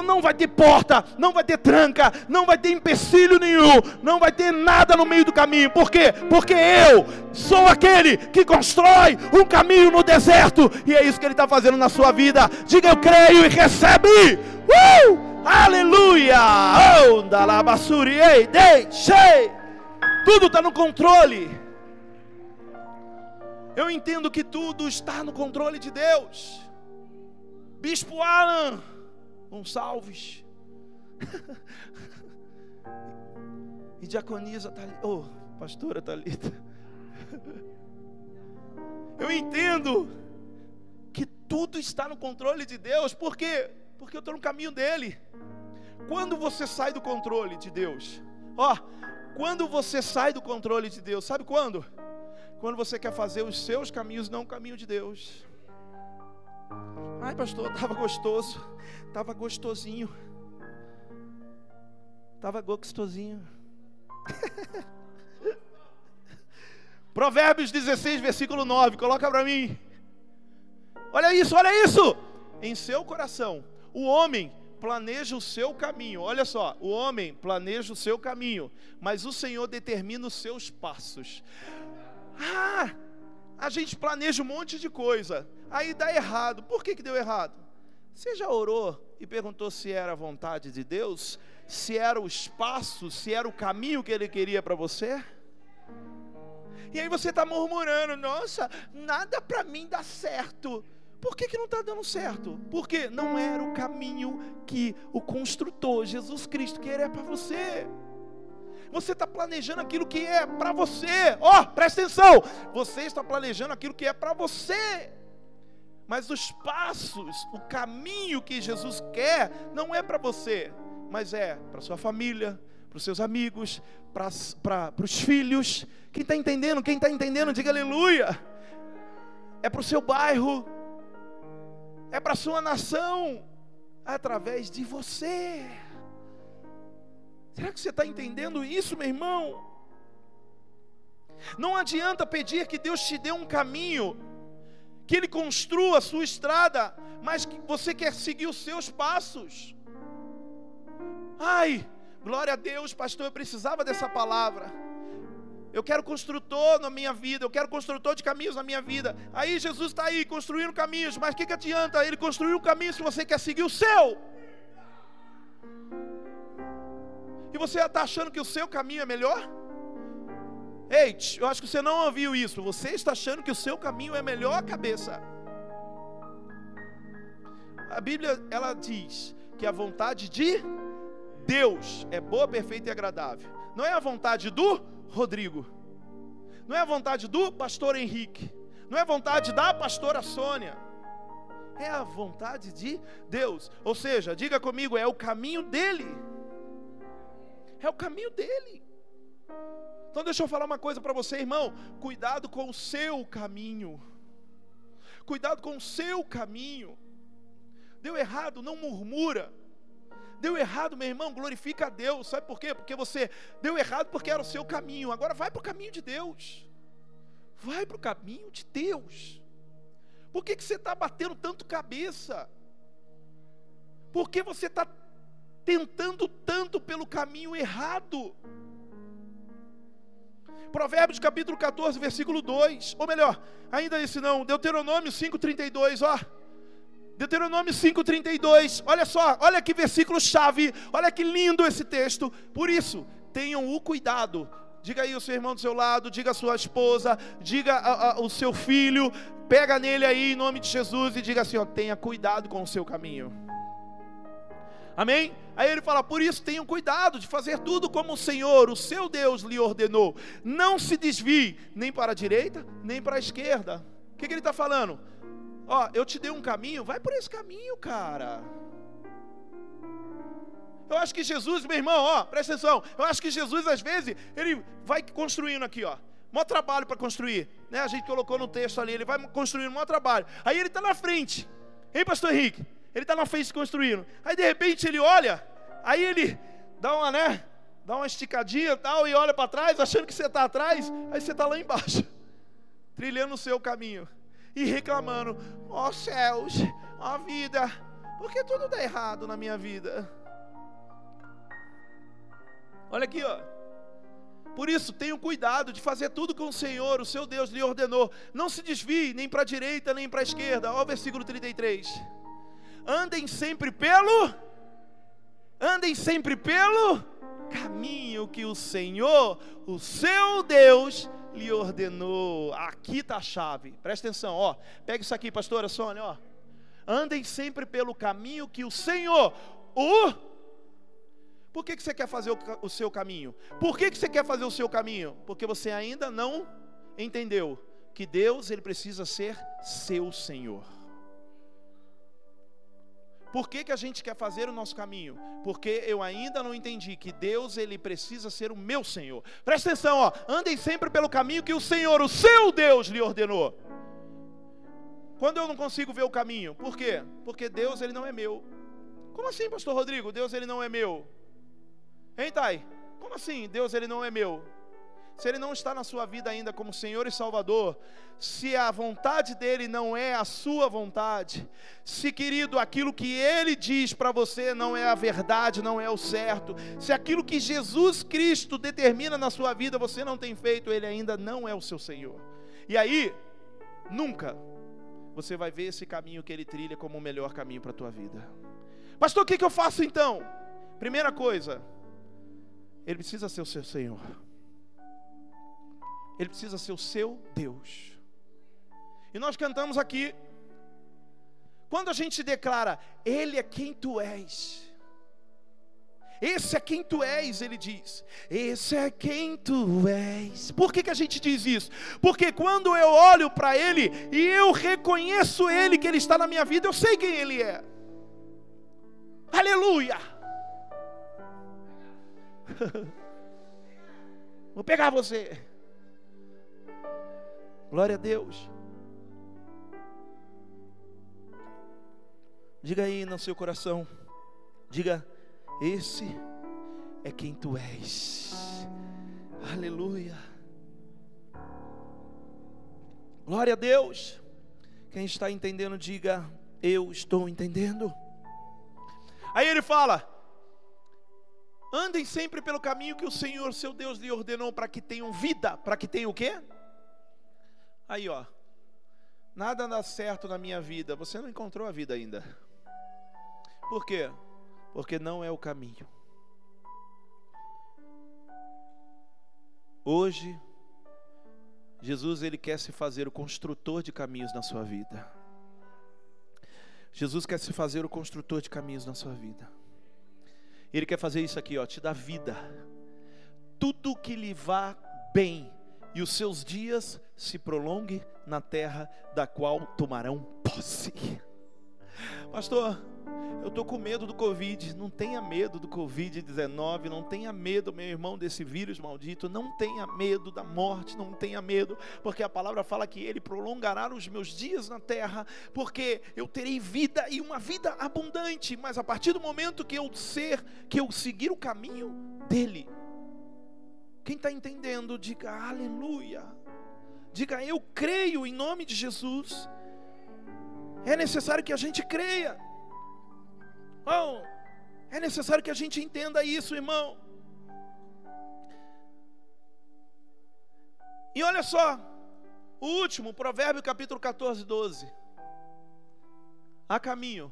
Não vai ter porta, não vai ter tranca, não vai ter empecilho nenhum, não vai ter nada no meio do caminho. Por quê? Porque eu sou aquele que constrói um caminho no deserto e é isso que Ele está fazendo na sua vida. Diga eu creio e recebe. Uh! Aleluia! Oh, dalabassuri, ei, deixei! Tudo está no controle. Eu entendo que tudo está no controle de Deus. Bispo Alan Gonçalves. e diaconisa Thalita. Oh, pastora Thalita. Eu entendo que tudo está no controle de Deus. Por quê? Porque eu estou no caminho dele. Quando você sai do controle de Deus, ó, quando você sai do controle de Deus, sabe quando? Quando você quer fazer os seus caminhos, não o caminho de Deus. Ai, pastor, estava gostoso, estava gostosinho, estava gostosinho. Provérbios 16, versículo 9, coloca para mim. Olha isso, olha isso. Em seu coração, o homem planeja o seu caminho. Olha só, o homem planeja o seu caminho, mas o Senhor determina os seus passos. Ah, a gente planeja um monte de coisa, aí dá errado. Por que, que deu errado? Você já orou e perguntou se era a vontade de Deus? Se era o espaço, se era o caminho que Ele queria para você? E aí você está murmurando: nossa, nada para mim dá certo. Por que, que não está dando certo? Porque não era o caminho que o construtor, Jesus Cristo, queria para você. Você está planejando aquilo que é para você. Ó, oh, presta atenção. Você está planejando aquilo que é para você. Mas os passos, o caminho que Jesus quer, não é para você, mas é para sua família, para os seus amigos, para os filhos. Quem está entendendo? Quem está entendendo, diga aleluia. É para o seu bairro, é para sua nação, através de você. Será que você está entendendo isso, meu irmão? Não adianta pedir que Deus te dê um caminho, que Ele construa a sua estrada, mas que você quer seguir os seus passos. Ai, glória a Deus, pastor, eu precisava dessa palavra. Eu quero construtor na minha vida, eu quero construtor de caminhos na minha vida. Aí Jesus está aí construindo caminhos, mas o que, que adianta ele construir um caminho se você quer seguir o seu? E você está achando que o seu caminho é melhor? Ei, eu acho que você não ouviu isso. Você está achando que o seu caminho é melhor, cabeça? A Bíblia ela diz que a vontade de Deus é boa, perfeita e agradável. Não é a vontade do Rodrigo. Não é a vontade do pastor Henrique. Não é a vontade da pastora Sônia. É a vontade de Deus. Ou seja, diga comigo, é o caminho dele. É o caminho dele. Então deixa eu falar uma coisa para você, irmão. Cuidado com o seu caminho. Cuidado com o seu caminho. Deu errado, não murmura. Deu errado, meu irmão, glorifica a Deus. Sabe por quê? Porque você deu errado porque era o seu caminho. Agora vai para o caminho de Deus. Vai para o caminho de Deus. Por que, que você está batendo tanto cabeça? Por que você está tentando tanto pelo caminho errado? Provérbios capítulo 14, versículo 2. Ou melhor, ainda esse não, Deuteronômio 5,32, ó. Deuteronômio 5,32, olha só, olha que versículo chave, olha que lindo esse texto. Por isso, tenham o cuidado. Diga aí o seu irmão do seu lado, diga a sua esposa, diga a, a, o seu filho, pega nele aí em nome de Jesus e diga assim: ó, tenha cuidado com o seu caminho. Amém? Aí ele fala: por isso tenham cuidado de fazer tudo como o Senhor, o seu Deus, lhe ordenou. Não se desvie nem para a direita, nem para a esquerda. O que, que ele está falando? Ó, eu te dei um caminho, vai por esse caminho, cara. Eu acho que Jesus, meu irmão, ó, presta atenção. Eu acho que Jesus, às vezes, ele vai construindo aqui, ó. Mó trabalho para construir. Né? A gente colocou no texto ali, ele vai construindo mó trabalho. Aí ele está na frente. Hein, pastor Henrique? Ele está na frente construindo. Aí de repente ele olha, aí ele dá uma, né? dá uma esticadinha tal, e olha para trás, achando que você está atrás, aí você está lá embaixo, trilhando o seu caminho e reclamando: ó oh, céus, ó oh, vida, por que tudo dá errado na minha vida? Olha aqui, ó. Por isso, tenham cuidado de fazer tudo que o Senhor, o seu Deus, lhe ordenou. Não se desvie nem para a direita nem para a esquerda. Olha o versículo 33. Andem sempre pelo. Andem sempre pelo caminho que o Senhor, o seu Deus, lhe ordenou. Aqui está a chave. Presta atenção, ó. Pega isso aqui, pastora Sônia, ó. Andem sempre pelo caminho que o Senhor, o por que, que você quer fazer o, o seu caminho? Por que, que você quer fazer o seu caminho? Porque você ainda não entendeu que Deus ele precisa ser seu Senhor. Por que, que a gente quer fazer o nosso caminho? Porque eu ainda não entendi que Deus ele precisa ser o meu Senhor. Presta atenção, ó, andem sempre pelo caminho que o Senhor, o seu Deus, lhe ordenou. Quando eu não consigo ver o caminho, por quê? Porque Deus ele não é meu. Como assim, pastor Rodrigo? Deus ele não é meu. Hein, Thay? Como assim? Deus ele não é meu. Se ele não está na sua vida ainda como Senhor e Salvador, se a vontade dele não é a sua vontade, se querido, aquilo que ele diz para você não é a verdade, não é o certo, se aquilo que Jesus Cristo determina na sua vida você não tem feito, ele ainda não é o seu Senhor. E aí, nunca você vai ver esse caminho que ele trilha como o melhor caminho para a tua vida. Pastor, o que, que eu faço então? Primeira coisa, ele precisa ser o seu Senhor. Ele precisa ser o seu Deus. E nós cantamos aqui. Quando a gente declara, Ele é quem tu és. Esse é quem tu és, ele diz. Esse é quem tu és. Por que, que a gente diz isso? Porque quando eu olho para Ele e eu reconheço Ele, que Ele está na minha vida, eu sei quem Ele é. Aleluia! Vou pegar você. Glória a Deus. Diga aí no seu coração. Diga: Esse é quem tu és. Aleluia. Glória a Deus. Quem está entendendo, diga: Eu estou entendendo. Aí ele fala: Andem sempre pelo caminho que o Senhor, seu Deus, lhe ordenou para que tenham vida, para que tenham o quê? Aí, ó. Nada dá certo na minha vida. Você não encontrou a vida ainda. Por quê? Porque não é o caminho. Hoje, Jesus ele quer se fazer o construtor de caminhos na sua vida. Jesus quer se fazer o construtor de caminhos na sua vida. Ele quer fazer isso aqui, ó, te dar vida. Tudo que lhe vá bem e os seus dias se prolonguem na terra da qual tomarão posse. Pastor, eu estou com medo do Covid. Não tenha medo do Covid-19. Não tenha medo, meu irmão, desse vírus maldito. Não tenha medo da morte. Não tenha medo, porque a palavra fala que Ele prolongará os meus dias na terra, porque eu terei vida e uma vida abundante. Mas a partir do momento que eu ser, que eu seguir o caminho dEle. Quem está entendendo, diga aleluia. Diga eu creio em nome de Jesus. É necessário que a gente creia. Oh, é necessário que a gente entenda isso, irmão. E olha só, o último, Provérbio capítulo 14, 12. Há caminho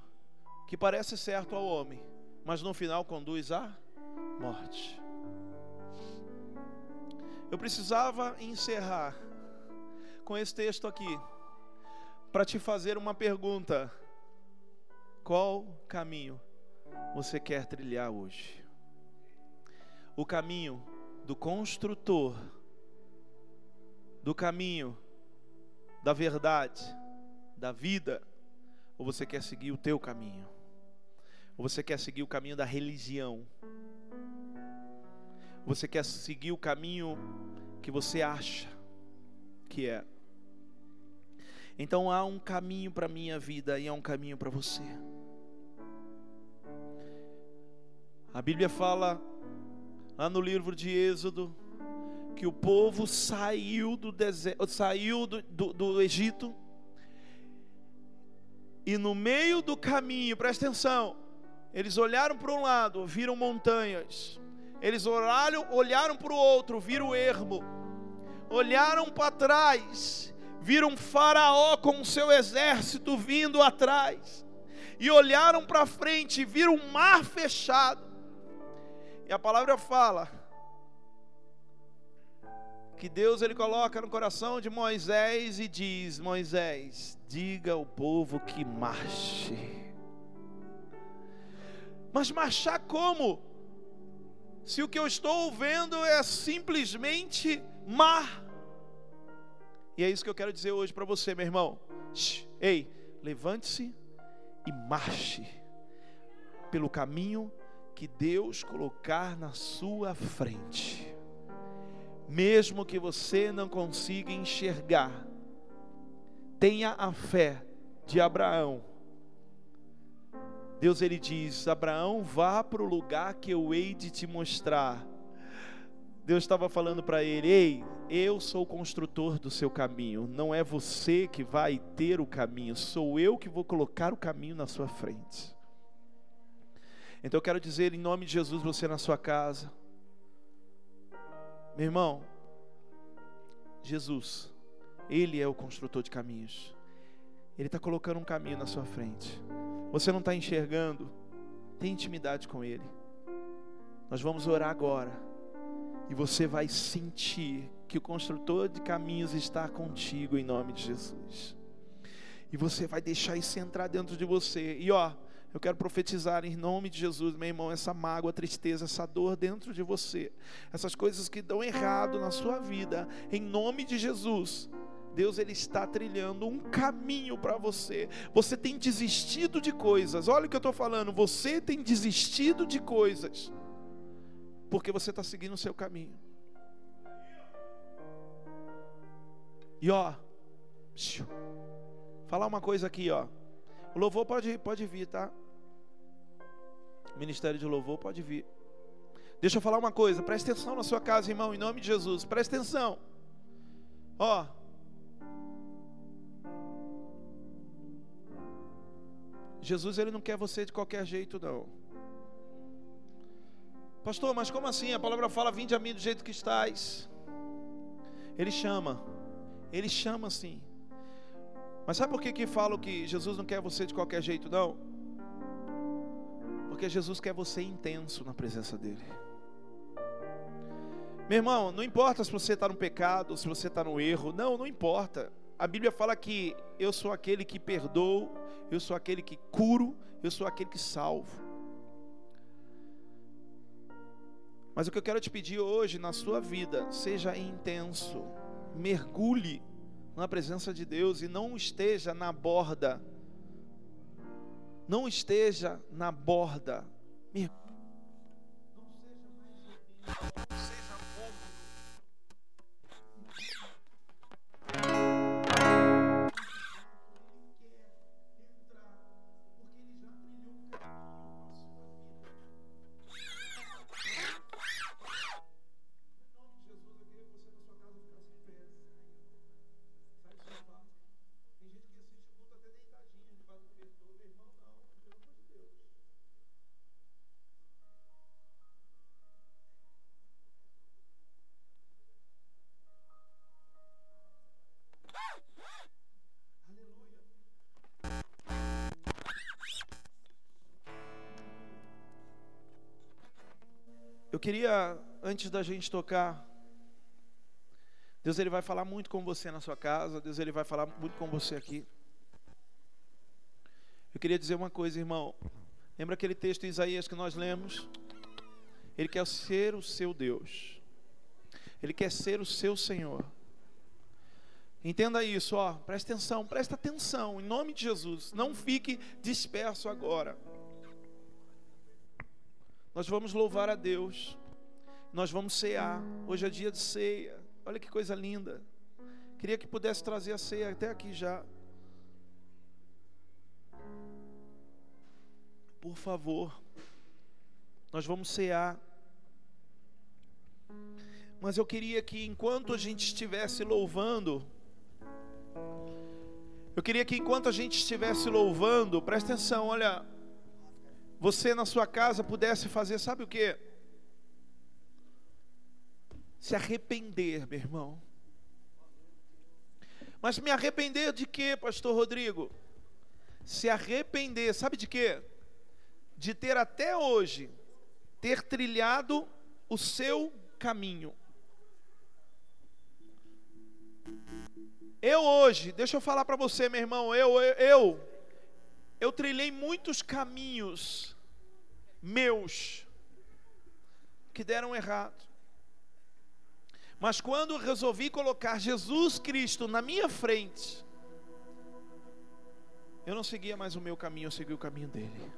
que parece certo ao homem, mas no final conduz à morte. Eu precisava encerrar com esse texto aqui, para te fazer uma pergunta. Qual caminho você quer trilhar hoje? O caminho do construtor, do caminho da verdade, da vida, ou você quer seguir o teu caminho? Ou você quer seguir o caminho da religião? Você quer seguir o caminho que você acha que é? Então há um caminho para a minha vida e há um caminho para você. A Bíblia fala lá no livro de Êxodo, que o povo saiu do deserto, saiu do, do, do Egito, e no meio do caminho, presta atenção, eles olharam para um lado, viram montanhas, eles olharam, olharam para o outro, viram ermo, olharam para trás, viram Faraó com o seu exército vindo atrás, e olharam para frente, viram um mar fechado. E a palavra fala que Deus ele coloca no coração de Moisés e diz: Moisés, diga ao povo que marche. Mas marchar como? Se o que eu estou vendo é simplesmente mar. E é isso que eu quero dizer hoje para você, meu irmão. Ei, levante-se e marche pelo caminho que Deus colocar na sua frente. Mesmo que você não consiga enxergar, tenha a fé de Abraão. Deus ele diz: Abraão, vá para o lugar que eu hei de te mostrar. Deus estava falando para ele: Ei, eu sou o construtor do seu caminho, não é você que vai ter o caminho, sou eu que vou colocar o caminho na sua frente. Então eu quero dizer em nome de Jesus, você na sua casa, meu irmão, Jesus, Ele é o construtor de caminhos, Ele está colocando um caminho na sua frente, você não está enxergando, tem intimidade com Ele, nós vamos orar agora e você vai sentir que o construtor de caminhos está contigo em nome de Jesus. E você vai deixar isso entrar dentro de você. E ó, eu quero profetizar em nome de Jesus, meu irmão, essa mágoa, tristeza, essa dor dentro de você, essas coisas que dão errado na sua vida, em nome de Jesus. Deus ele está trilhando um caminho para você. Você tem desistido de coisas. Olha o que eu estou falando. Você tem desistido de coisas porque você está seguindo o seu caminho. E ó, falar uma coisa aqui, ó. O louvor pode, pode vir, tá? O ministério de louvor pode vir. Deixa eu falar uma coisa, preste atenção na sua casa, irmão, em nome de Jesus. Preste atenção. Ó. Jesus ele não quer você de qualquer jeito não. Pastor, mas como assim? A palavra fala: Vinde a mim do jeito que estás. Ele chama, ele chama assim. Mas sabe por que, que falo que Jesus não quer você de qualquer jeito, não? Porque Jesus quer você intenso na presença dEle. Meu irmão, não importa se você está no pecado, se você está no erro, não, não importa. A Bíblia fala que eu sou aquele que perdoo, eu sou aquele que curo, eu sou aquele que salvo. Mas o que eu quero te pedir hoje na sua vida, seja intenso, mergulhe na presença de Deus e não esteja na borda. Não esteja na borda. Mergulhe. Não seja mais da gente tocar, Deus ele vai falar muito com você na sua casa, Deus ele vai falar muito com você aqui. Eu queria dizer uma coisa, irmão. Lembra aquele texto em Isaías que nós lemos? Ele quer ser o seu Deus. Ele quer ser o seu Senhor. Entenda isso, ó. Presta atenção, presta atenção, em nome de Jesus. Não fique disperso agora. Nós vamos louvar a Deus. Nós vamos cear. Hoje é dia de ceia. Olha que coisa linda. Queria que pudesse trazer a ceia até aqui já. Por favor. Nós vamos cear. Mas eu queria que enquanto a gente estivesse louvando, eu queria que enquanto a gente estivesse louvando, presta atenção, olha, você na sua casa pudesse fazer, sabe o que? Se arrepender, meu irmão. Mas me arrepender de quê, pastor Rodrigo? Se arrepender, sabe de quê? De ter até hoje ter trilhado o seu caminho. Eu hoje, deixa eu falar para você, meu irmão, eu, eu, eu, eu trilhei muitos caminhos meus que deram errado. Mas quando resolvi colocar Jesus Cristo na minha frente, eu não seguia mais o meu caminho, eu segui o caminho dele.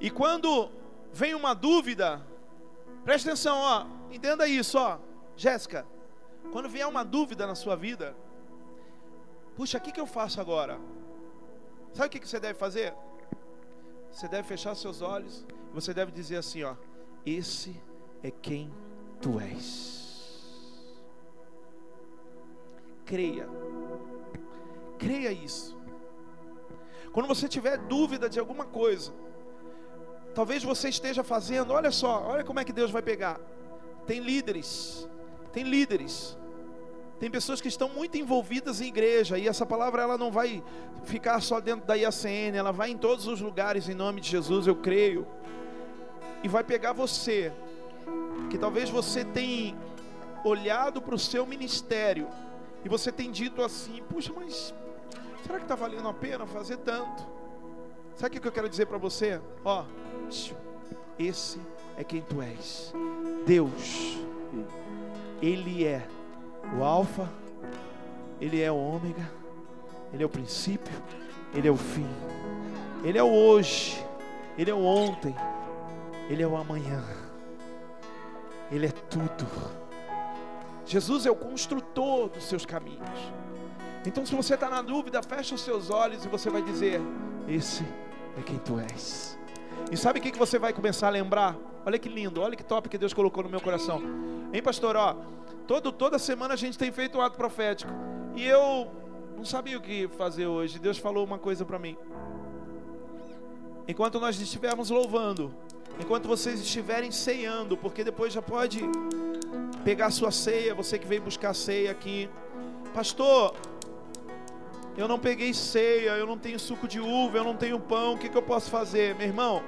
E quando vem uma dúvida, preste atenção, ó, entenda isso, ó, Jéssica. Quando vier uma dúvida na sua vida, puxa, o que, que eu faço agora? Sabe o que, que você deve fazer? Você deve fechar seus olhos você deve dizer assim: ó, esse é quem tu és. Creia, creia isso. Quando você tiver dúvida de alguma coisa, talvez você esteja fazendo, olha só, olha como é que Deus vai pegar. Tem líderes, tem líderes tem pessoas que estão muito envolvidas em igreja e essa palavra ela não vai ficar só dentro da IACN, ela vai em todos os lugares em nome de Jesus, eu creio. E vai pegar você, que talvez você tenha olhado para o seu ministério e você tem dito assim: puxa, mas será que está valendo a pena fazer tanto? Sabe o que eu quero dizer para você? Ó, esse é quem tu és. Deus, Ele é o Alfa, Ele é o Ômega, Ele é o princípio, Ele é o fim, Ele é o hoje, Ele é o ontem, Ele é o amanhã, Ele é tudo. Jesus é o construtor dos seus caminhos. Então, se você está na dúvida, fecha os seus olhos e você vai dizer: Esse é quem tu és. E sabe o que você vai começar a lembrar? Olha que lindo, olha que top que Deus colocou no meu coração. Hein, pastor? Ó, Todo, toda semana a gente tem feito um ato profético. E eu não sabia o que fazer hoje. Deus falou uma coisa para mim. Enquanto nós estivermos louvando, enquanto vocês estiverem ceando, porque depois já pode pegar sua ceia, você que veio buscar ceia aqui. Pastor, eu não peguei ceia, eu não tenho suco de uva, eu não tenho pão, o que, que eu posso fazer? Meu irmão,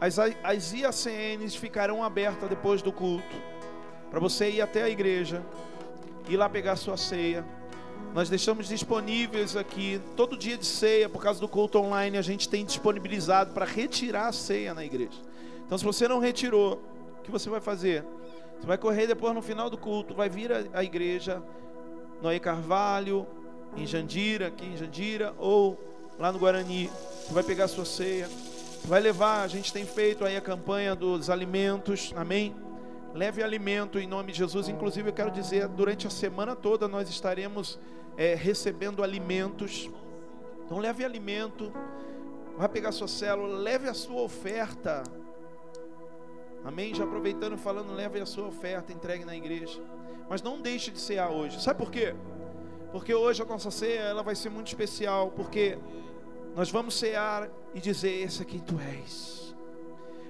as, as IACNs ficarão abertas depois do culto, para você ir até a igreja, ir lá pegar sua ceia. Nós deixamos disponíveis aqui, todo dia de ceia, por causa do culto online, a gente tem disponibilizado para retirar a ceia na igreja. Então, se você não retirou, o que você vai fazer? Você vai correr depois no final do culto, vai vir à igreja, Noé Carvalho, em Jandira, aqui em Jandira, ou lá no Guarani. Você vai pegar a sua ceia vai levar, a gente tem feito aí a campanha dos alimentos, amém? Leve alimento em nome de Jesus. Inclusive, eu quero dizer, durante a semana toda nós estaremos é, recebendo alimentos. Então, leve alimento, vai pegar sua célula, leve a sua oferta. Amém? Já aproveitando falando, leve a sua oferta, entregue na igreja. Mas não deixe de cear hoje. Sabe por quê? Porque hoje a nossa ceia ela vai ser muito especial, porque nós vamos cear e dizer: Esse é quem tu és.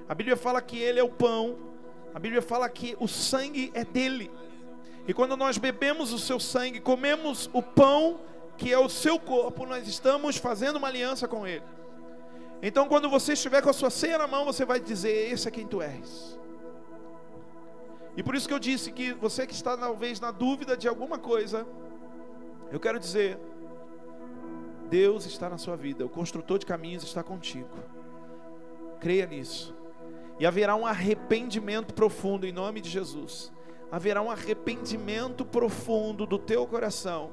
A Bíblia fala que Ele é o pão, a Bíblia fala que o sangue é dele. E quando nós bebemos o seu sangue, comemos o pão que é o seu corpo, nós estamos fazendo uma aliança com Ele. Então, quando você estiver com a sua ceia na mão, você vai dizer: Esse é quem tu és. E por isso que eu disse que você que está talvez na dúvida de alguma coisa, eu quero dizer: Deus está na sua vida, o construtor de caminhos está contigo. Creia nisso. E haverá um arrependimento profundo em nome de Jesus. Haverá um arrependimento profundo do teu coração.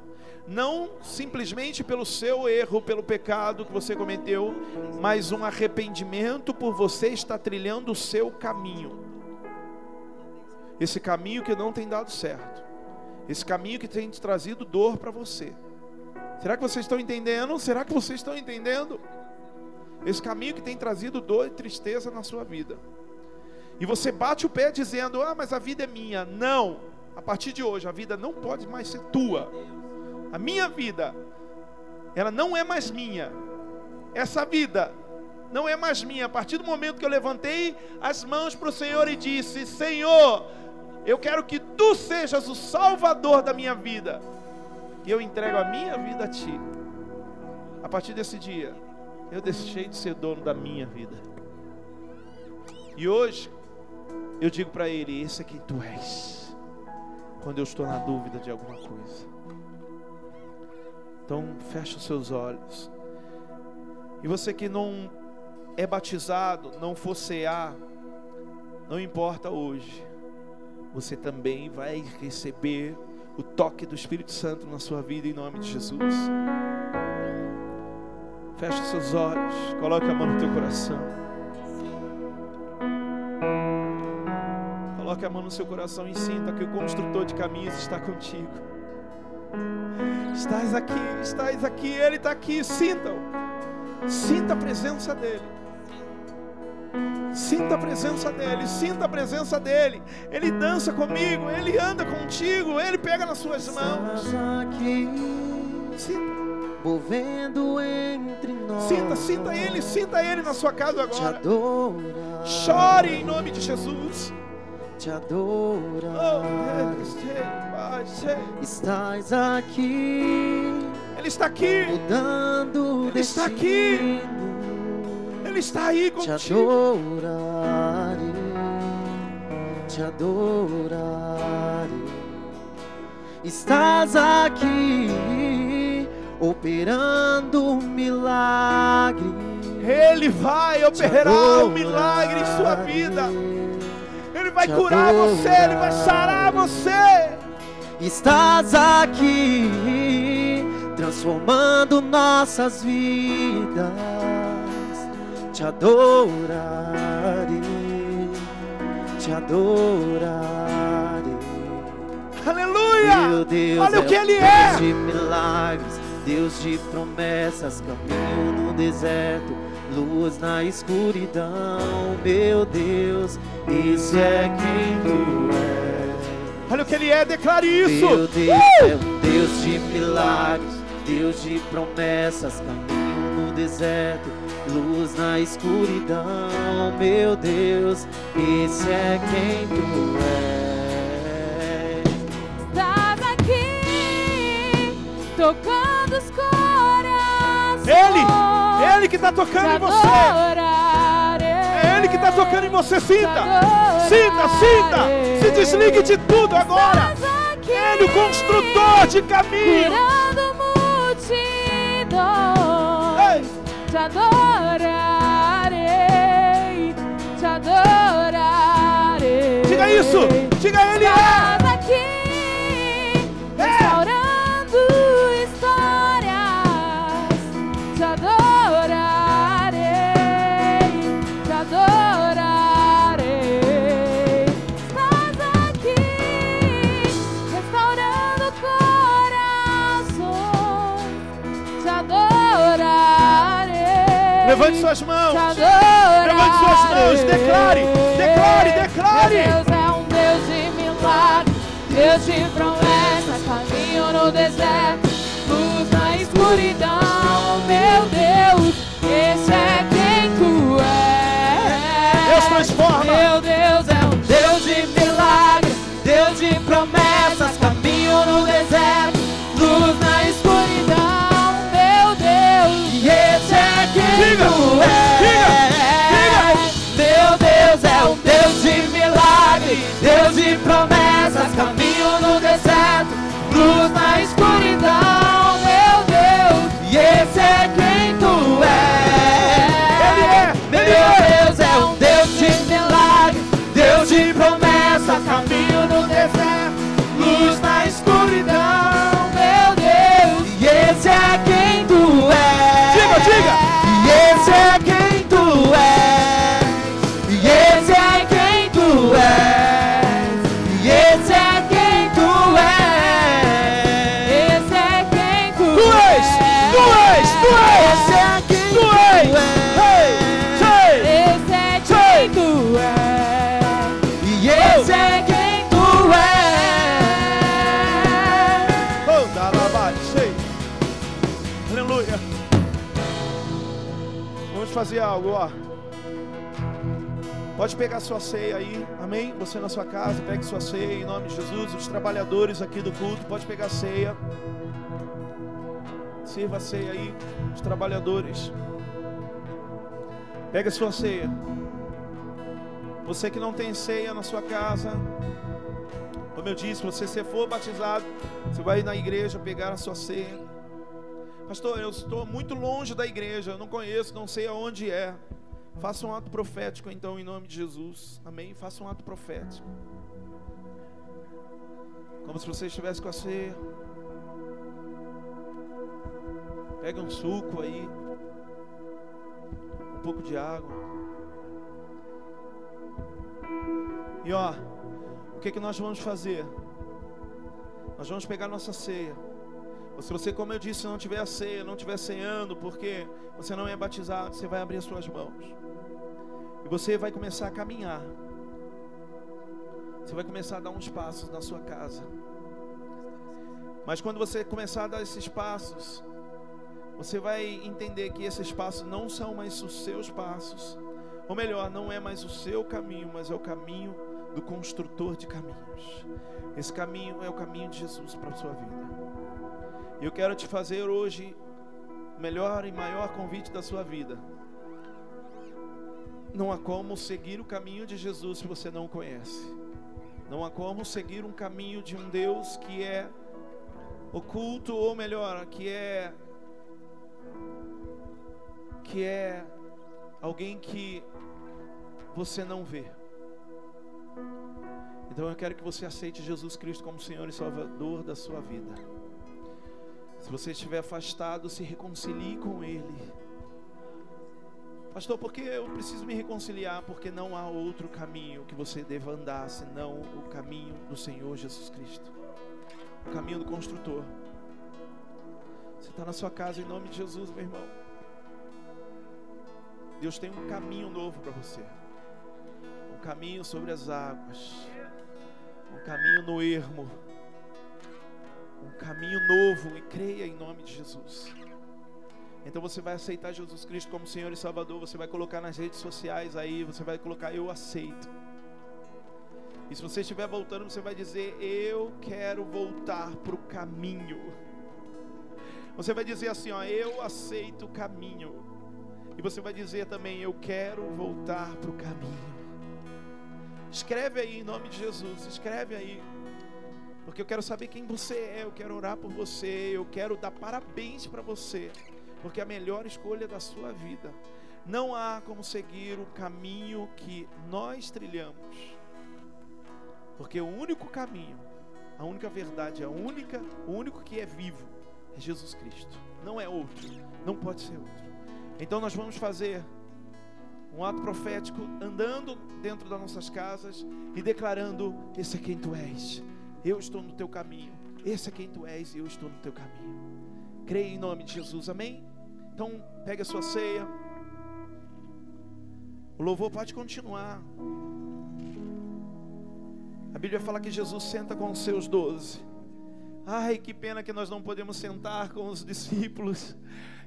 Não simplesmente pelo seu erro, pelo pecado que você cometeu, mas um arrependimento por você estar trilhando o seu caminho. Esse caminho que não tem dado certo. Esse caminho que tem trazido dor para você. Será que vocês estão entendendo? Será que vocês estão entendendo? Esse caminho que tem trazido dor e tristeza na sua vida. e você bate o pé dizendo: Ah, mas a vida é minha. Não, a partir de hoje a vida não pode mais ser tua. A minha vida, ela não é mais minha. Essa vida não é mais minha. A partir do momento que eu levantei as mãos para o Senhor e disse: Senhor, eu quero que tu sejas o salvador da minha vida. E eu entrego a minha vida a ti. A partir desse dia, eu deixei de ser dono da minha vida. E hoje, eu digo para ele: Esse é quem tu és. Quando eu estou na dúvida de alguma coisa. Então, feche os seus olhos. E você que não é batizado, não for cear, não importa hoje. Você também vai receber o toque do Espírito Santo na sua vida em nome de Jesus. Feche seus olhos, coloque a mão no teu coração. Coloque a mão no seu coração e sinta que o construtor de caminhos está contigo. Estás aqui, estás aqui, Ele está aqui, sinta-o. Sinta a presença dEle. Sinta a presença dEle, sinta a presença dEle. Ele dança comigo, Ele anda contigo, Ele pega nas suas mãos. Sinta, movendo entre nós. sinta, sinta Ele, sinta Ele na sua casa Te agora. Chore em nome de Jesus. Te Oh, adorar. Sei. Estás aqui, Ele está aqui, mudando Ele está aqui. Ele está aí Te contigo. adorarei, te adorarei. Estás aqui, operando um milagre. Ele vai operar um milagre em sua vida. Ele vai curar você, Ele vai sarar você. Estás aqui, transformando nossas vidas. Te adorarei, te adorarei. Aleluia! Meu Deus, Olha o é que Ele é. de milagres, Deus de promessas, caminho no deserto, luz na escuridão. Meu Deus, esse é quem tu és. Olha o que Ele é, declare isso. Meu Deus Uh! é um Deus de milagres, Deus de promessas, caminho no deserto, luz na escuridão. Meu Deus, esse é quem tu és. Estás aqui, tocando. Ele, Ele que está tocando em você. É Ele que está tocando em você. Sinta, sinta, sinta. Se desligue de tudo agora. Ele, o construtor de caminho. multidões. Te adorarei, te adorarei. diga isso, diga Ele é. Suas mãos. Levante suas mãos, declare, declare, declare. Deus é um Deus de milagres, Deus de promessas, caminho no deserto, luz na escuridão. Meu Deus, esse é quem tu és. Deus transforma. Meu Deus é um Deus de milagres, Deus de promessas, caminho no deserto, luz na escuridão. Deus de promessas, caminho Aleluia. Vamos fazer algo, ó. Pode pegar sua ceia aí, amém? Você na sua casa, pegue sua ceia em nome de Jesus. Os trabalhadores aqui do culto, pode pegar ceia. Sirva a ceia aí, os trabalhadores. Pega sua ceia. Você que não tem ceia na sua casa, como eu disse, você se for batizado, você vai na igreja pegar a sua ceia. Pastor, eu estou muito longe da igreja, eu não conheço, não sei aonde é. Faça um ato profético então em nome de Jesus. Amém? Faça um ato profético. Como se você estivesse com a ceia. Pega um suco aí. Um pouco de água. E ó, o que, que nós vamos fazer? Nós vamos pegar nossa ceia. Ou se você, como eu disse, não tiver a ceia, não tiver ceando, porque você não é batizado, você vai abrir as suas mãos. E você vai começar a caminhar. Você vai começar a dar uns passos na sua casa. Mas quando você começar a dar esses passos, você vai entender que esses passos não são mais os seus passos. Ou melhor, não é mais o seu caminho, mas é o caminho do construtor de caminhos. Esse caminho é o caminho de Jesus para a sua vida. Eu quero te fazer hoje o melhor e maior convite da sua vida. Não há como seguir o caminho de Jesus se você não o conhece. Não há como seguir um caminho de um Deus que é oculto, ou melhor, que é que é alguém que você não vê. Então eu quero que você aceite Jesus Cristo como Senhor e Salvador da sua vida. Se você estiver afastado, se reconcilie com Ele. Pastor, porque eu preciso me reconciliar? Porque não há outro caminho que você deva andar senão o caminho do Senhor Jesus Cristo o caminho do construtor. Você está na sua casa em nome de Jesus, meu irmão. Deus tem um caminho novo para você. Um caminho sobre as águas. Um caminho no ermo. Um caminho novo. E creia em nome de Jesus. Então você vai aceitar Jesus Cristo como Senhor e Salvador. Você vai colocar nas redes sociais aí. Você vai colocar eu aceito. E se você estiver voltando, você vai dizer: Eu quero voltar para o caminho. Você vai dizer assim: ó, Eu aceito o caminho. E você vai dizer também: Eu quero voltar para o caminho. Escreve aí em nome de Jesus. Escreve aí. Porque eu quero saber quem você é. Eu quero orar por você. Eu quero dar parabéns para você. Porque é a melhor escolha da sua vida. Não há como seguir o caminho que nós trilhamos porque o único caminho, a única verdade, a única, o único que é vivo é Jesus Cristo. Não é outro, não pode ser outro. Então nós vamos fazer um ato profético andando dentro das nossas casas e declarando: esse é quem tu és. Eu estou no teu caminho. Esse é quem tu és e eu estou no teu caminho. Creia em nome de Jesus. Amém? Então, pega a sua ceia. O louvor pode continuar. A Bíblia fala que Jesus senta com os seus doze. Ai, que pena que nós não podemos sentar com os discípulos.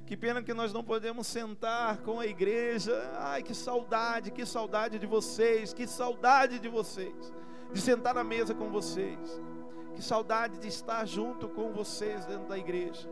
Que pena que nós não podemos sentar com a igreja. Ai, que saudade, que saudade de vocês, que saudade de vocês, de sentar na mesa com vocês. Que saudade de estar junto com vocês dentro da igreja.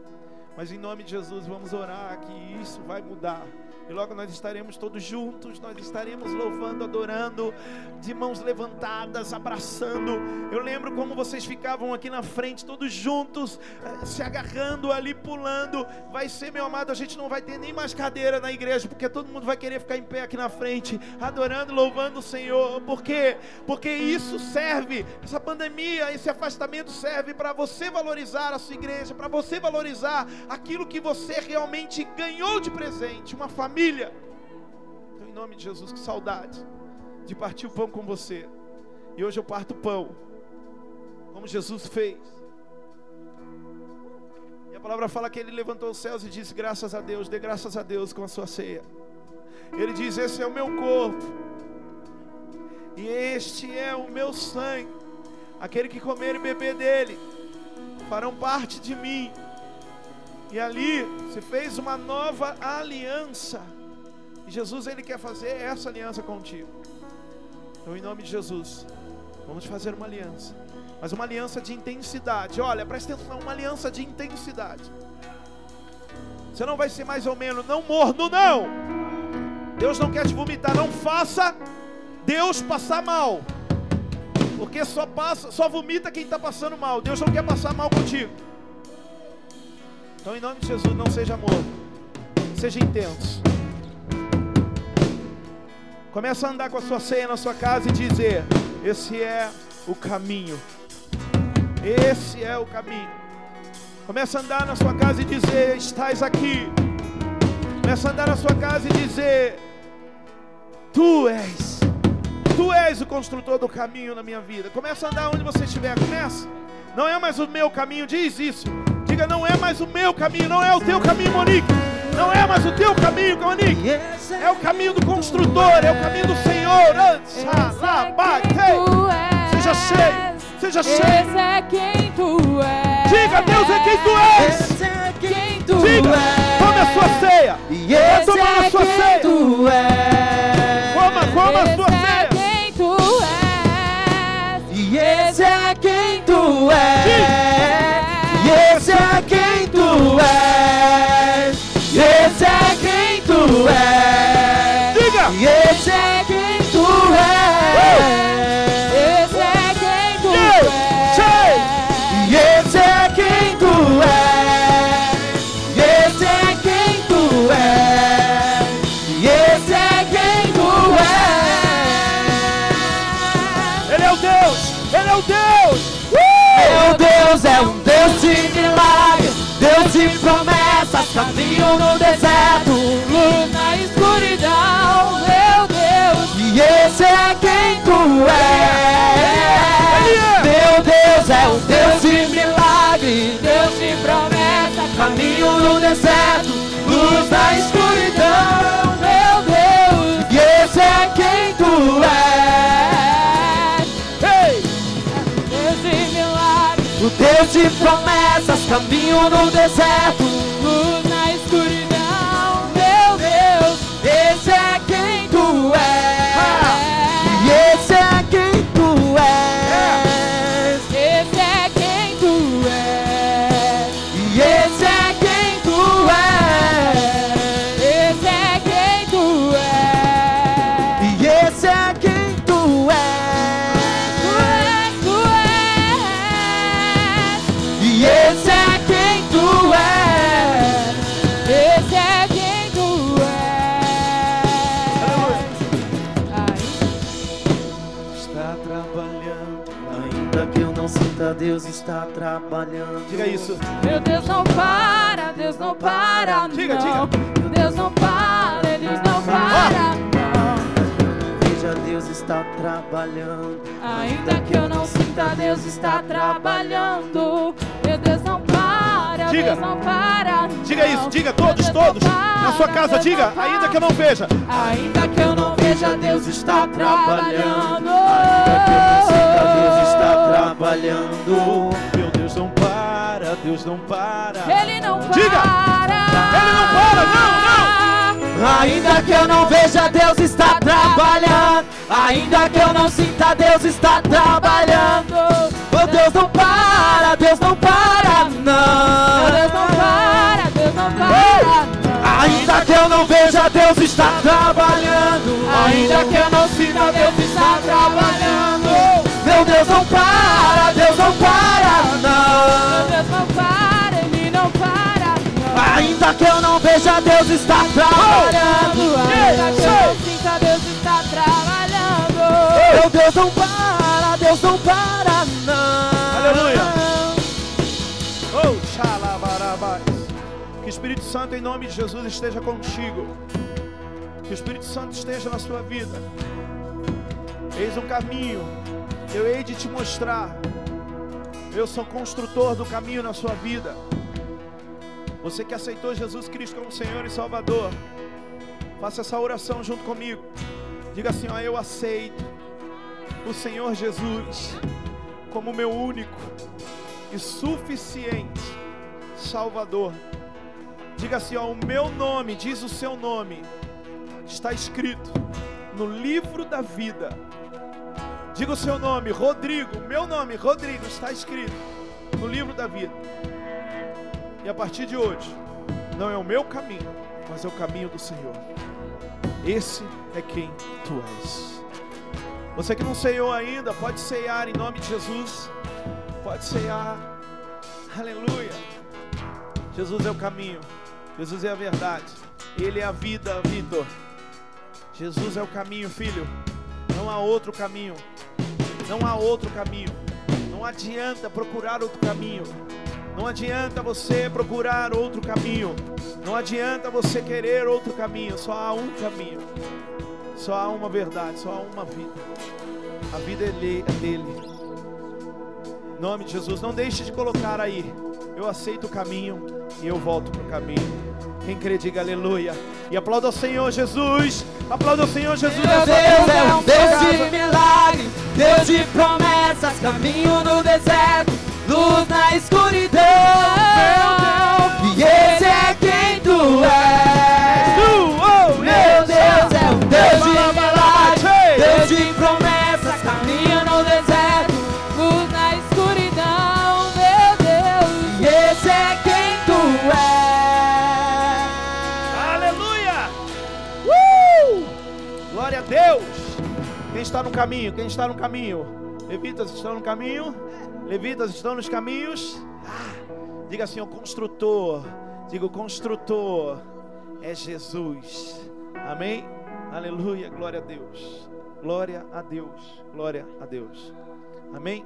Mas em nome de Jesus, vamos orar que isso vai mudar. E logo nós estaremos todos juntos, nós estaremos louvando, adorando, de mãos levantadas, abraçando. Eu lembro como vocês ficavam aqui na frente, todos juntos, eh, se agarrando ali, pulando. Vai ser, meu amado, a gente não vai ter nem mais cadeira na igreja, porque todo mundo vai querer ficar em pé aqui na frente, adorando, louvando o Senhor. Por quê? Porque isso serve, essa pandemia, esse afastamento serve para você valorizar a sua igreja, para você valorizar aquilo que você realmente ganhou de presente, uma família família. Então, em nome de Jesus, que saudade de partir o pão com você. E hoje eu parto o pão, como Jesus fez. E a palavra fala que ele levantou os céus e disse: Graças a Deus, dê graças a Deus com a sua ceia. Ele diz: Esse é o meu corpo, e este é o meu sangue. Aquele que comer e beber dele farão parte de mim e ali se fez uma nova aliança. E Jesus ele quer fazer essa aliança contigo. Então, em nome de Jesus, vamos fazer uma aliança. Mas uma aliança de intensidade. Olha, presta atenção, uma aliança de intensidade. Você não vai ser mais ou menos, não morno, não. Deus não quer te vomitar, não faça Deus passar mal. Porque só passa, só vomita quem está passando mal. Deus não quer passar mal contigo. Então, em nome de Jesus, não seja morno. Seja intenso. Começa a andar com a sua ceia na sua casa e dizer: Esse é o caminho. Esse é o caminho. Começa a andar na sua casa e dizer: Estás aqui. Começa a andar na sua casa e dizer: Tu és. Tu és o construtor do caminho na minha vida. Começa a andar onde você estiver. Começa. Não é mais o meu caminho. Diz isso. Diga: Não é mais o meu caminho. Não é o teu caminho, Monique. Não é mais o teu caminho, Monique. É o caminho do construtor. É o caminho do Senhor. Seja cheio. Seja cheio. É quem tu és. Diga: Deus é quem tu és. É Diga. Tome a sua ceia. Tomar a é sua ceia. Coma, coma a sua é ceia. Caminho no deserto. Luz na escuridão, meu Deus. E esse é quem tu és. é. Meu Deus é um Deus de milagres, Deus de promessa, caminho no deserto, luz na escuridão. meu Deus. E esse é quem tu. Ei. Deus de milagres, O Deus de promessas, caminho no deserto. luz escuridão, meu Deus. Esse é quem tu és. Trabalhando. Diga isso. Meu Deus não para, Deus não para, Diga, não. diga. Deus não para, Ele não para, não. Veja, Deus está trabalhando. Ainda que eu não sinta, Deus está trabalhando. Meu Deus não para, Diga. Deus não para. Diga não. isso. Diga Meu todos, todos. Na sua casa, Deus diga. Ainda que eu não veja. Ainda que eu não veja, Deus está trabalhando. Ainda que eu não sinta, Deus está trabalhando. Não para. Deus não para. Ele não para. Diga. Ele não para, não, Ainda que eu não veja, Deus está trabalhando. Ainda que eu não sinta, Deus está trabalhando. Oh, Deus não para, Deus não para, não. Deus não para, Deus não para. não. Ainda que eu não veja, Deus está trabalhando. Ainda que eu não sinta, Deus está trabalhando. Meu Deus não para, Deus não para, Meu não. Deus não para, Ele não para. não. Ainda que eu não veja, Deus está trabalhando. Ainda que eu não sinta, Deus está trabalhando. Meu Deus não para, Deus não para, não. Aleluia. Oh, xalabarabás. Que o Espírito Santo, em nome de Jesus, esteja contigo. Que o Espírito Santo esteja na sua vida. Eis um caminho. Eu hei de te mostrar. Eu sou construtor do caminho na sua vida. Você que aceitou Jesus Cristo como Senhor e Salvador, faça essa oração junto comigo. Diga assim: ó, eu aceito o Senhor Jesus como meu único e suficiente Salvador. Diga assim: ó, o meu nome, diz o seu nome, está escrito no livro da vida. Diga o seu nome, Rodrigo. Meu nome, Rodrigo, está escrito no livro da vida. E a partir de hoje, não é o meu caminho, mas é o caminho do Senhor. Esse é quem tu és. Você que não ceiou ainda, pode ceiar em nome de Jesus. Pode ceiar. Aleluia. Jesus é o caminho. Jesus é a verdade. Ele é a vida, Vitor. Jesus é o caminho, filho. Não há outro caminho. Não há outro caminho. Não adianta procurar outro caminho. Não adianta você procurar outro caminho. Não adianta você querer outro caminho. Só há um caminho. Só há uma verdade. Só há uma vida. A vida é dele. Em nome de Jesus. Não deixe de colocar aí. Eu aceito o caminho e eu volto para o caminho. Quem crê, diga aleluia. E aplauda o Senhor Jesus. Aplauda o Senhor Jesus. Meu Deus é um Deus de milagre, Deus de promessas, caminho no deserto, luz na escuridão. E esse é quem tu és. Está no caminho? Quem está no caminho? Levitas estão no caminho? Levitas estão nos caminhos? Ah, diga assim, o construtor. Diga o construtor é Jesus. Amém? Aleluia, glória a Deus. Glória a Deus. Glória a Deus. Amém?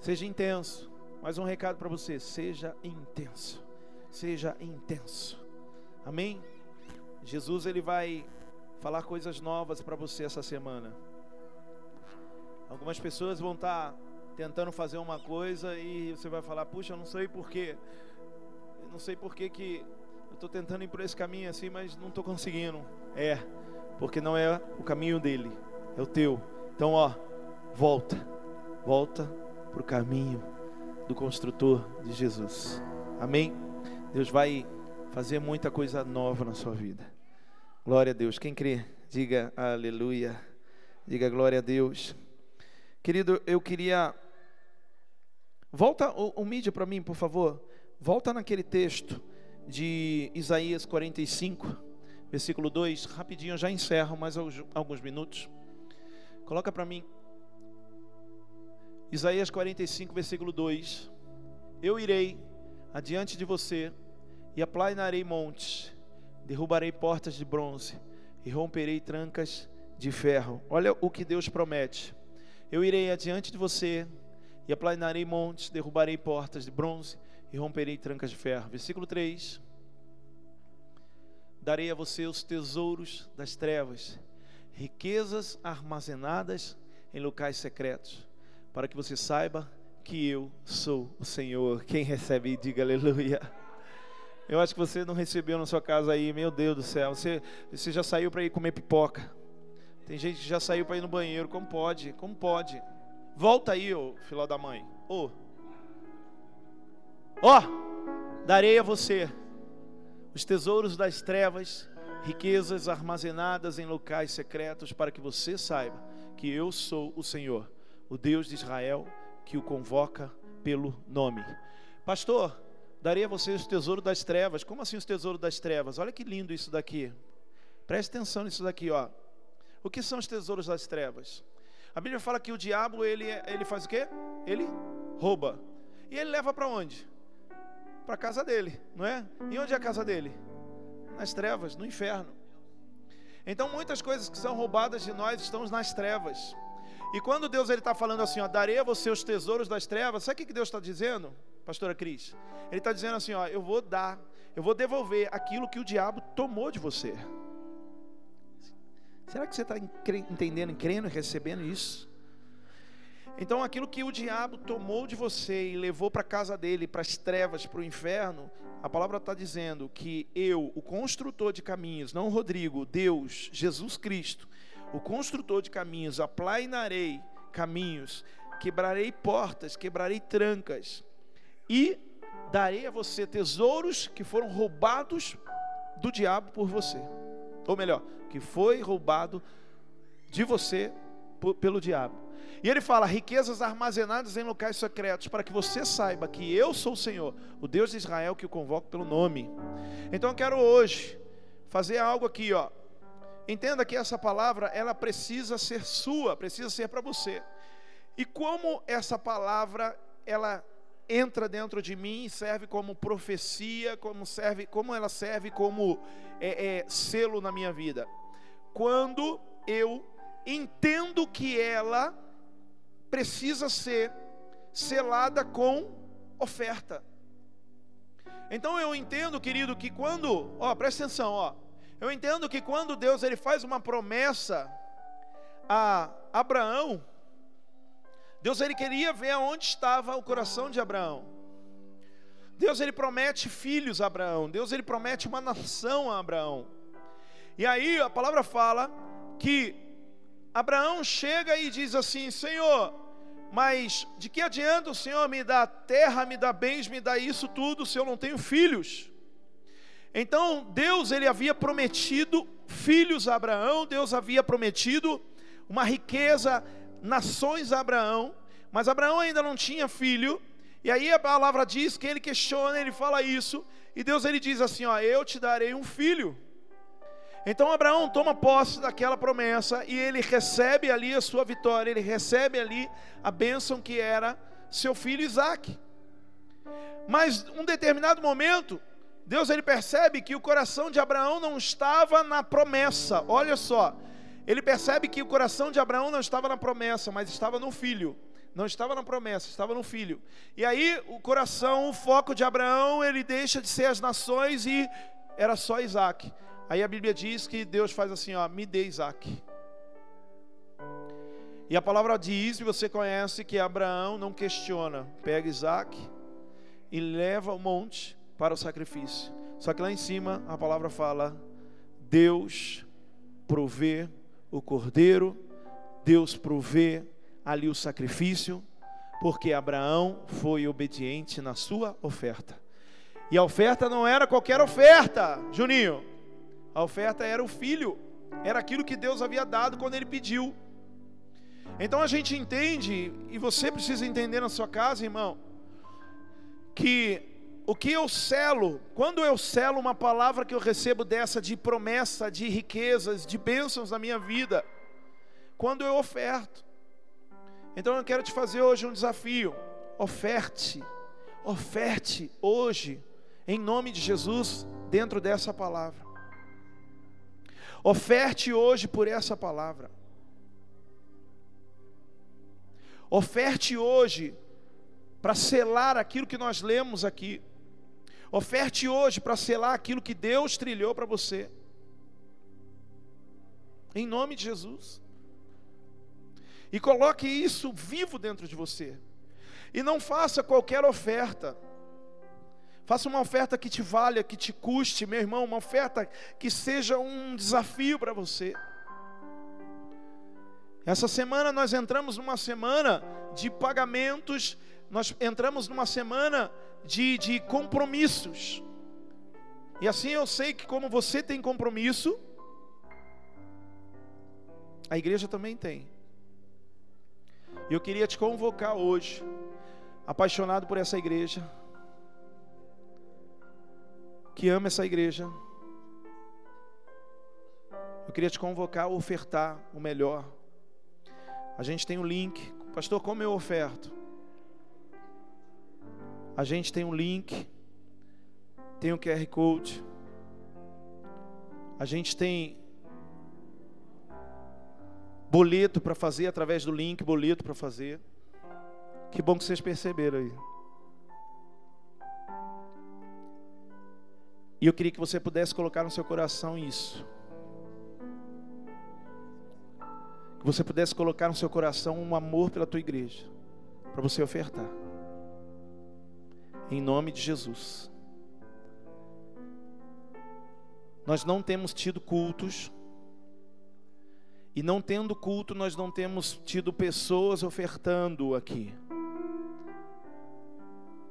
Seja intenso. Mais um recado para você. Seja intenso. Seja intenso. Amém? Jesus ele vai falar coisas novas para você essa semana. Algumas pessoas vão estar tentando fazer uma coisa e você vai falar: "Puxa, eu não sei porquê. Eu não sei porquê que eu estou tentando ir por esse caminho assim, mas não estou conseguindo". É, porque não é o caminho dele, é o teu. Então, ó, volta. Volta pro caminho do construtor de Jesus. Amém? Deus vai fazer muita coisa nova na sua vida. Glória a Deus. Quem crê, diga aleluia. Diga glória a Deus. Querido, eu queria. Volta o, o mídia para mim, por favor. Volta naquele texto de Isaías 45, versículo 2. Rapidinho, eu já encerro mais alguns- minutos. Coloca para mim. Isaías 45, versículo 2. Eu irei adiante de você e aplanarei montes, derrubarei portas de bronze e romperei trancas de ferro. Olha o que Deus promete. Eu irei adiante de você e aplanarei montes, derrubarei portas de bronze e romperei trancas de ferro. Versículo 3. Darei a você os tesouros das trevas, riquezas armazenadas em locais secretos, para que você saiba que eu sou o Senhor. Quem recebe, diga aleluia. Eu acho que você não recebeu na sua casa aí, meu Deus do céu. Você, você já saiu para ir comer pipoca. Tem gente que já saiu para ir no banheiro. Como pode? Como pode? Volta aí, ô filó da mãe. Ô. Ó, darei a você os tesouros das trevas, riquezas armazenadas em locais secretos, para que você saiba que eu sou o Senhor, o Deus de Israel, que o convoca pelo nome. Pastor, darei a você os tesouros das trevas. Como assim os tesouros das trevas? Olha que lindo isso daqui. Preste atenção nisso daqui, ó. O que são os tesouros das trevas? A Bíblia fala que o diabo ele, ele faz o quê? Ele rouba. E ele leva para onde? Para a casa dele, não é? E onde é a casa dele? Nas trevas, no inferno. Então muitas coisas que são roubadas de nós estão nas trevas. E quando Deus está falando assim, ó, darei a você os tesouros das trevas, sabe o que Deus está dizendo, pastora Cris? Ele está dizendo assim, ó, eu vou dar, eu vou devolver aquilo que o diabo tomou de você. Será que você está entendendo, crendo e recebendo isso? Então, aquilo que o diabo tomou de você e levou para a casa dele, para as trevas, para o inferno, a palavra está dizendo que eu, o construtor de caminhos, não Rodrigo, Deus, Jesus Cristo, o construtor de caminhos, aplainarei caminhos, quebrarei portas, quebrarei trancas e darei a você tesouros que foram roubados do diabo por você. Ou melhor, que foi roubado de você pelo diabo. E ele fala: riquezas armazenadas em locais secretos, para que você saiba que eu sou o Senhor, o Deus de Israel que o convoco pelo nome. Então eu quero hoje fazer algo aqui, ó. Entenda que essa palavra, ela precisa ser sua, precisa ser para você. E como essa palavra, ela entra dentro de mim e serve como profecia, como serve, como ela serve como é, é, selo na minha vida. Quando eu entendo que ela precisa ser selada com oferta. Então eu entendo, querido, que quando, ó, presta atenção, ó. Eu entendo que quando Deus ele faz uma promessa a Abraão, Deus ele queria ver aonde estava o coração de Abraão. Deus ele promete filhos a Abraão. Deus ele promete uma nação a Abraão. E aí a palavra fala que Abraão chega e diz assim: Senhor, mas de que adianta o Senhor me dar terra, me dar bens, me dar isso tudo se eu não tenho filhos? Então Deus ele havia prometido filhos a Abraão, Deus havia prometido uma riqueza, nações a Abraão, mas Abraão ainda não tinha filho. E aí a palavra diz que ele questiona, ele fala isso, e Deus ele diz assim, ó, eu te darei um filho. Então Abraão toma posse daquela promessa e ele recebe ali a sua vitória, ele recebe ali a bênção que era seu filho Isaac. Mas um determinado momento, Deus ele percebe que o coração de Abraão não estava na promessa. Olha só, ele percebe que o coração de Abraão não estava na promessa, mas estava no filho. Não estava na promessa, estava no filho. E aí o coração, o foco de Abraão, ele deixa de ser as nações e era só Isaac. Aí a Bíblia diz que Deus faz assim, ó, me dê Isaac. E a palavra diz, e você conhece, que Abraão não questiona, pega Isaac e leva o monte para o sacrifício. Só que lá em cima a palavra fala: Deus provê o cordeiro, Deus provê ali o sacrifício, porque Abraão foi obediente na sua oferta. E a oferta não era qualquer oferta, Juninho. A oferta era o filho, era aquilo que Deus havia dado quando ele pediu. Então a gente entende, e você precisa entender na sua casa, irmão, que o que eu selo, quando eu selo uma palavra que eu recebo dessa de promessa, de riquezas, de bênçãos na minha vida, quando eu oferto. Então eu quero te fazer hoje um desafio. Oferte, oferte hoje, em nome de Jesus, dentro dessa palavra. Oferte hoje por essa palavra. Oferte hoje para selar aquilo que nós lemos aqui. Oferte hoje para selar aquilo que Deus trilhou para você. Em nome de Jesus. E coloque isso vivo dentro de você. E não faça qualquer oferta. Faça uma oferta que te valha, que te custe, meu irmão, uma oferta que seja um desafio para você. Essa semana nós entramos numa semana de pagamentos, nós entramos numa semana de, de compromissos. E assim eu sei que, como você tem compromisso, a igreja também tem. E eu queria te convocar hoje, apaixonado por essa igreja, que ama essa igreja. Eu queria te convocar a ofertar o melhor. A gente tem um link. Pastor, como eu oferto? A gente tem um link, tem um QR Code, a gente tem boleto para fazer através do link, boleto para fazer. Que bom que vocês perceberam aí. E eu queria que você pudesse colocar no seu coração isso. Que você pudesse colocar no seu coração um amor pela tua igreja, para você ofertar em nome de Jesus. Nós não temos tido cultos, e não tendo culto, nós não temos tido pessoas ofertando aqui.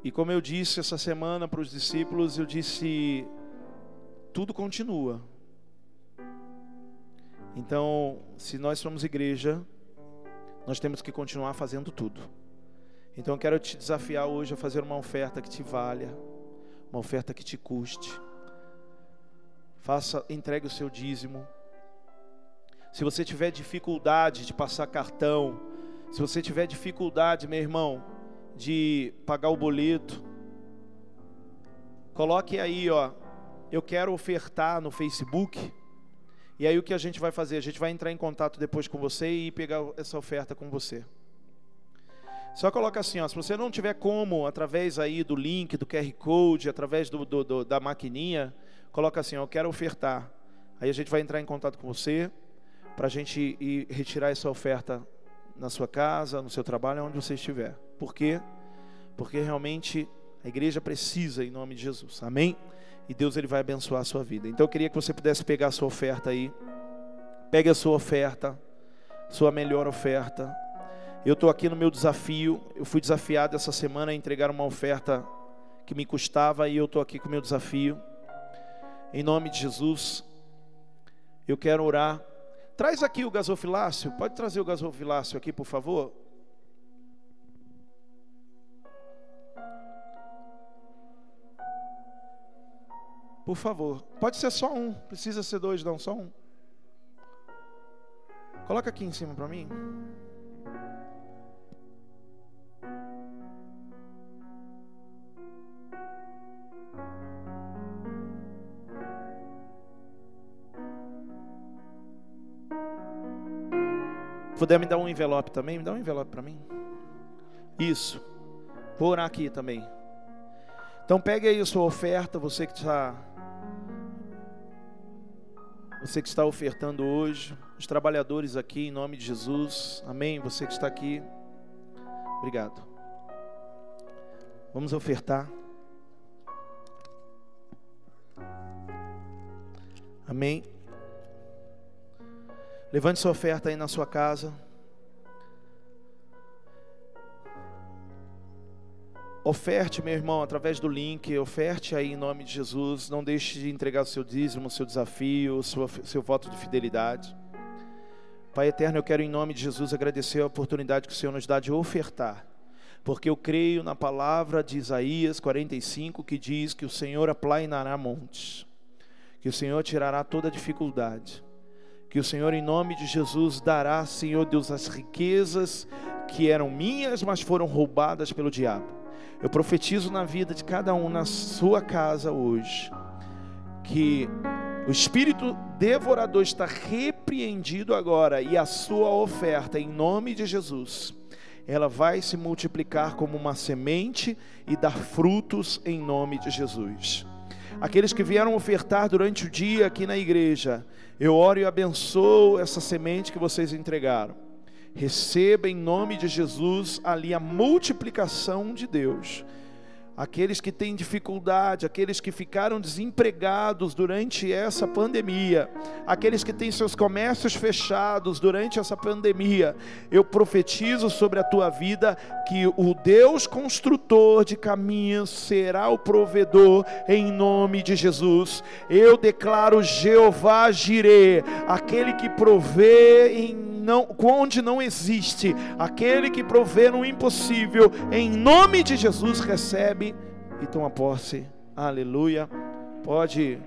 E como eu disse essa semana para os discípulos, eu disse: tudo continua. Então, se nós somos igreja, nós temos que continuar fazendo tudo. Então, eu quero te desafiar hoje a fazer uma oferta que te valha, uma oferta que te custe. Faça, entregue o seu dízimo. Se você tiver dificuldade de passar cartão, se você tiver dificuldade, meu irmão, de pagar o boleto, coloque aí, ó, eu quero ofertar no Facebook. E aí o que a gente vai fazer? A gente vai entrar em contato depois com você e pegar essa oferta com você. Só coloca assim, ó, se você não tiver como, através aí do link, do QR Code, através do, do, do, da maquininha, coloca assim, ó, eu quero ofertar. Aí a gente vai entrar em contato com você para a gente ir retirar essa oferta na sua casa, no seu trabalho, onde você estiver. Por quê? Porque realmente a igreja precisa em nome de Jesus. Amém? E Deus ele vai abençoar a sua vida. Então eu queria que você pudesse pegar a sua oferta aí. Pegue a sua oferta, sua melhor oferta. Eu estou aqui no meu desafio. Eu fui desafiado essa semana a entregar uma oferta que me custava e eu estou aqui com o meu desafio. Em nome de Jesus, eu quero orar Traz aqui o gasofilácio. Pode trazer o gasofilácio aqui, por favor? Por favor. Pode ser só um. Precisa ser dois, não, só um. Coloca aqui em cima para mim. Puder me dar um envelope também? Me dá um envelope para mim. Isso. Vou orar aqui também. Então pegue aí a sua oferta, você que está você que está ofertando hoje, os trabalhadores aqui em nome de Jesus. Amém. Você que está aqui. Obrigado. Vamos ofertar. Amém. Levante sua oferta aí na sua casa. Oferte, meu irmão, através do link, oferte aí em nome de Jesus. Não deixe de entregar o seu dízimo, o seu desafio, o seu, seu voto de fidelidade. Pai eterno, eu quero em nome de Jesus agradecer a oportunidade que o Senhor nos dá de ofertar. Porque eu creio na palavra de Isaías 45 que diz que o Senhor aplainará montes, que o Senhor tirará toda dificuldade que o Senhor, em nome de Jesus, dará, Senhor Deus, as riquezas que eram minhas, mas foram roubadas pelo diabo. Eu profetizo na vida de cada um na sua casa hoje, que o espírito devorador está repreendido agora e a sua oferta, em nome de Jesus, ela vai se multiplicar como uma semente e dar frutos em nome de Jesus. Aqueles que vieram ofertar durante o dia aqui na igreja, eu oro e abençoo essa semente que vocês entregaram. Receba em nome de Jesus ali a multiplicação de Deus aqueles que têm dificuldade, aqueles que ficaram desempregados durante essa pandemia, aqueles que têm seus comércios fechados durante essa pandemia, eu profetizo sobre a tua vida que o Deus construtor de caminhos será o provedor em nome de Jesus. Eu declaro Jeová Jireh, aquele que provê em não, onde não existe, aquele que provê no impossível, em nome de Jesus recebe e toma posse. Aleluia. Pode,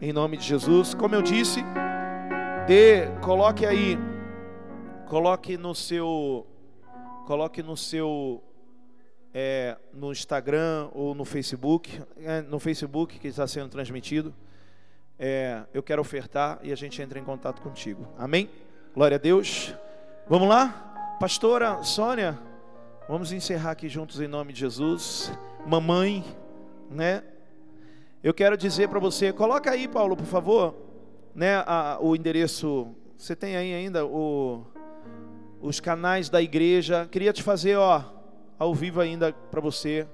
em nome de Jesus. Como eu disse, dê, coloque aí, coloque no seu, coloque no seu, é, no Instagram ou no Facebook, é, no Facebook que está sendo transmitido. É, eu quero ofertar e a gente entra em contato contigo. Amém? Glória a Deus. Vamos lá? Pastora Sônia, vamos encerrar aqui juntos em nome de Jesus. Mamãe, né? Eu quero dizer para você, coloca aí, Paulo, por favor, né, a, o endereço. Você tem aí ainda o, os canais da igreja. Queria te fazer, ó, ao vivo ainda para você.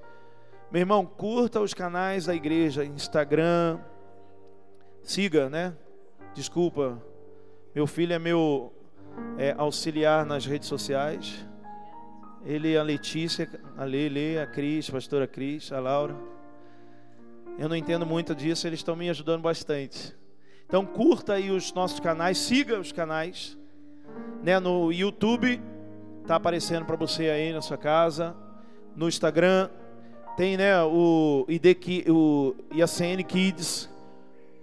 Meu irmão, curta os canais da igreja, Instagram. Siga, né? Desculpa, meu filho é meu é, auxiliar nas redes sociais. Ele, a Letícia, a Lele, a Cris, a pastora Cris, a Laura. Eu não entendo muito disso, eles estão me ajudando bastante. Então curta aí os nossos canais, siga os canais, né? No YouTube tá aparecendo para você aí na sua casa, no Instagram tem, né? O ID, o IACN Kids,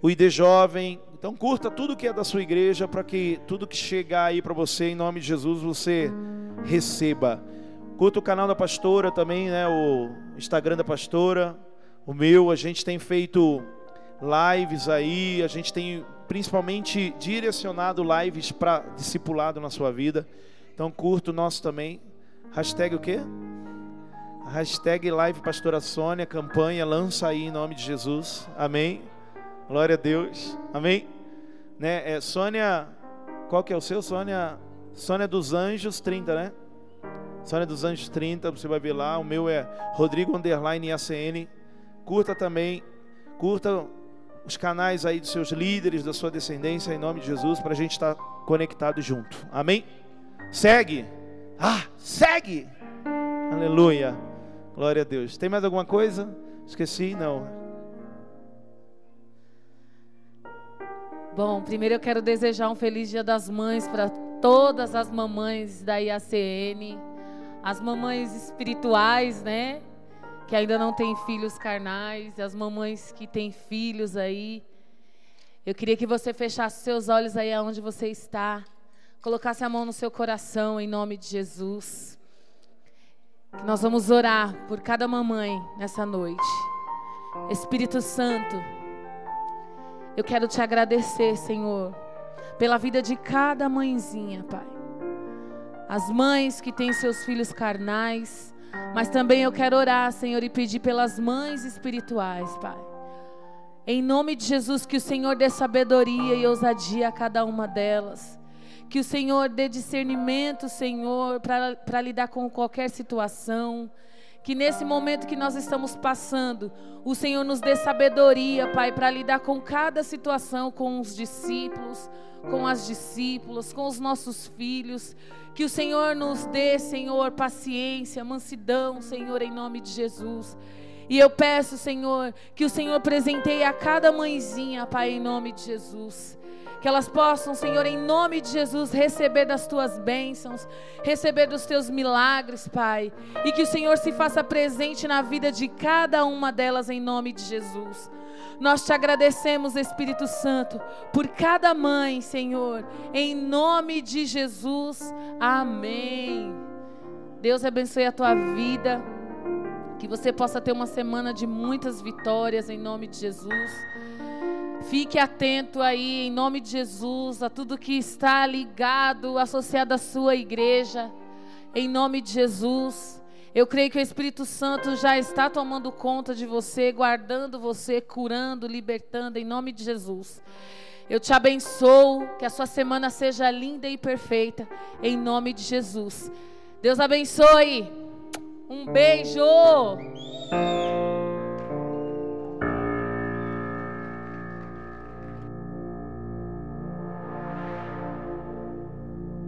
o ID Jovem. Então curta tudo que é da sua igreja para que tudo que chegar aí para você em nome de Jesus você receba. Curta o canal da pastora também, né? O Instagram da pastora, o meu. A gente tem feito lives aí, a gente tem principalmente direcionado lives para discipulado na sua vida. Então curta o nosso também. Hashtag o quê? Hashtag Live Pastora Sônia, campanha, lança aí em nome de Jesus. Amém. Glória a Deus. Amém. Né? É Sônia, qual que é o seu? Sônia, Sônia dos Anjos 30, né? Sônia dos Anjos 30, você vai ver lá. O meu é Rodrigo Underline ACN. Curta também, curta os canais aí dos seus líderes, da sua descendência, em nome de Jesus, para a gente estar tá conectado junto. Amém? Segue. Ah, segue. Aleluia. Glória a Deus. Tem mais alguma coisa? Esqueci? Não. Bom, primeiro eu quero desejar um feliz Dia das Mães para todas as mamães da IACN as mamães espirituais, né? Que ainda não têm filhos carnais, as mamães que têm filhos aí. Eu queria que você fechasse seus olhos aí aonde você está, colocasse a mão no seu coração em nome de Jesus. Que nós vamos orar por cada mamãe nessa noite. Espírito Santo, eu quero te agradecer, Senhor, pela vida de cada mãezinha, Pai as mães que têm seus filhos carnais, mas também eu quero orar, Senhor, e pedir pelas mães espirituais, Pai. Em nome de Jesus, que o Senhor dê sabedoria e ousadia a cada uma delas. Que o Senhor dê discernimento, Senhor, para lidar com qualquer situação. Que nesse momento que nós estamos passando, o Senhor nos dê sabedoria, Pai, para lidar com cada situação, com os discípulos, com as discípulas, com os nossos filhos. Que o Senhor nos dê, Senhor, paciência, mansidão, Senhor, em nome de Jesus. E eu peço, Senhor, que o Senhor presenteie a cada mãezinha, Pai, em nome de Jesus. Que elas possam, Senhor, em nome de Jesus, receber das tuas bênçãos, receber dos teus milagres, Pai. E que o Senhor se faça presente na vida de cada uma delas, em nome de Jesus. Nós te agradecemos, Espírito Santo, por cada mãe, Senhor, em nome de Jesus. Amém. Deus abençoe a tua vida. Que você possa ter uma semana de muitas vitórias em nome de Jesus. Fique atento aí, em nome de Jesus, a tudo que está ligado, associado à sua igreja. Em nome de Jesus. Eu creio que o Espírito Santo já está tomando conta de você, guardando você, curando, libertando, em nome de Jesus. Eu te abençoo, que a sua semana seja linda e perfeita, em nome de Jesus. Deus abençoe. Um beijo.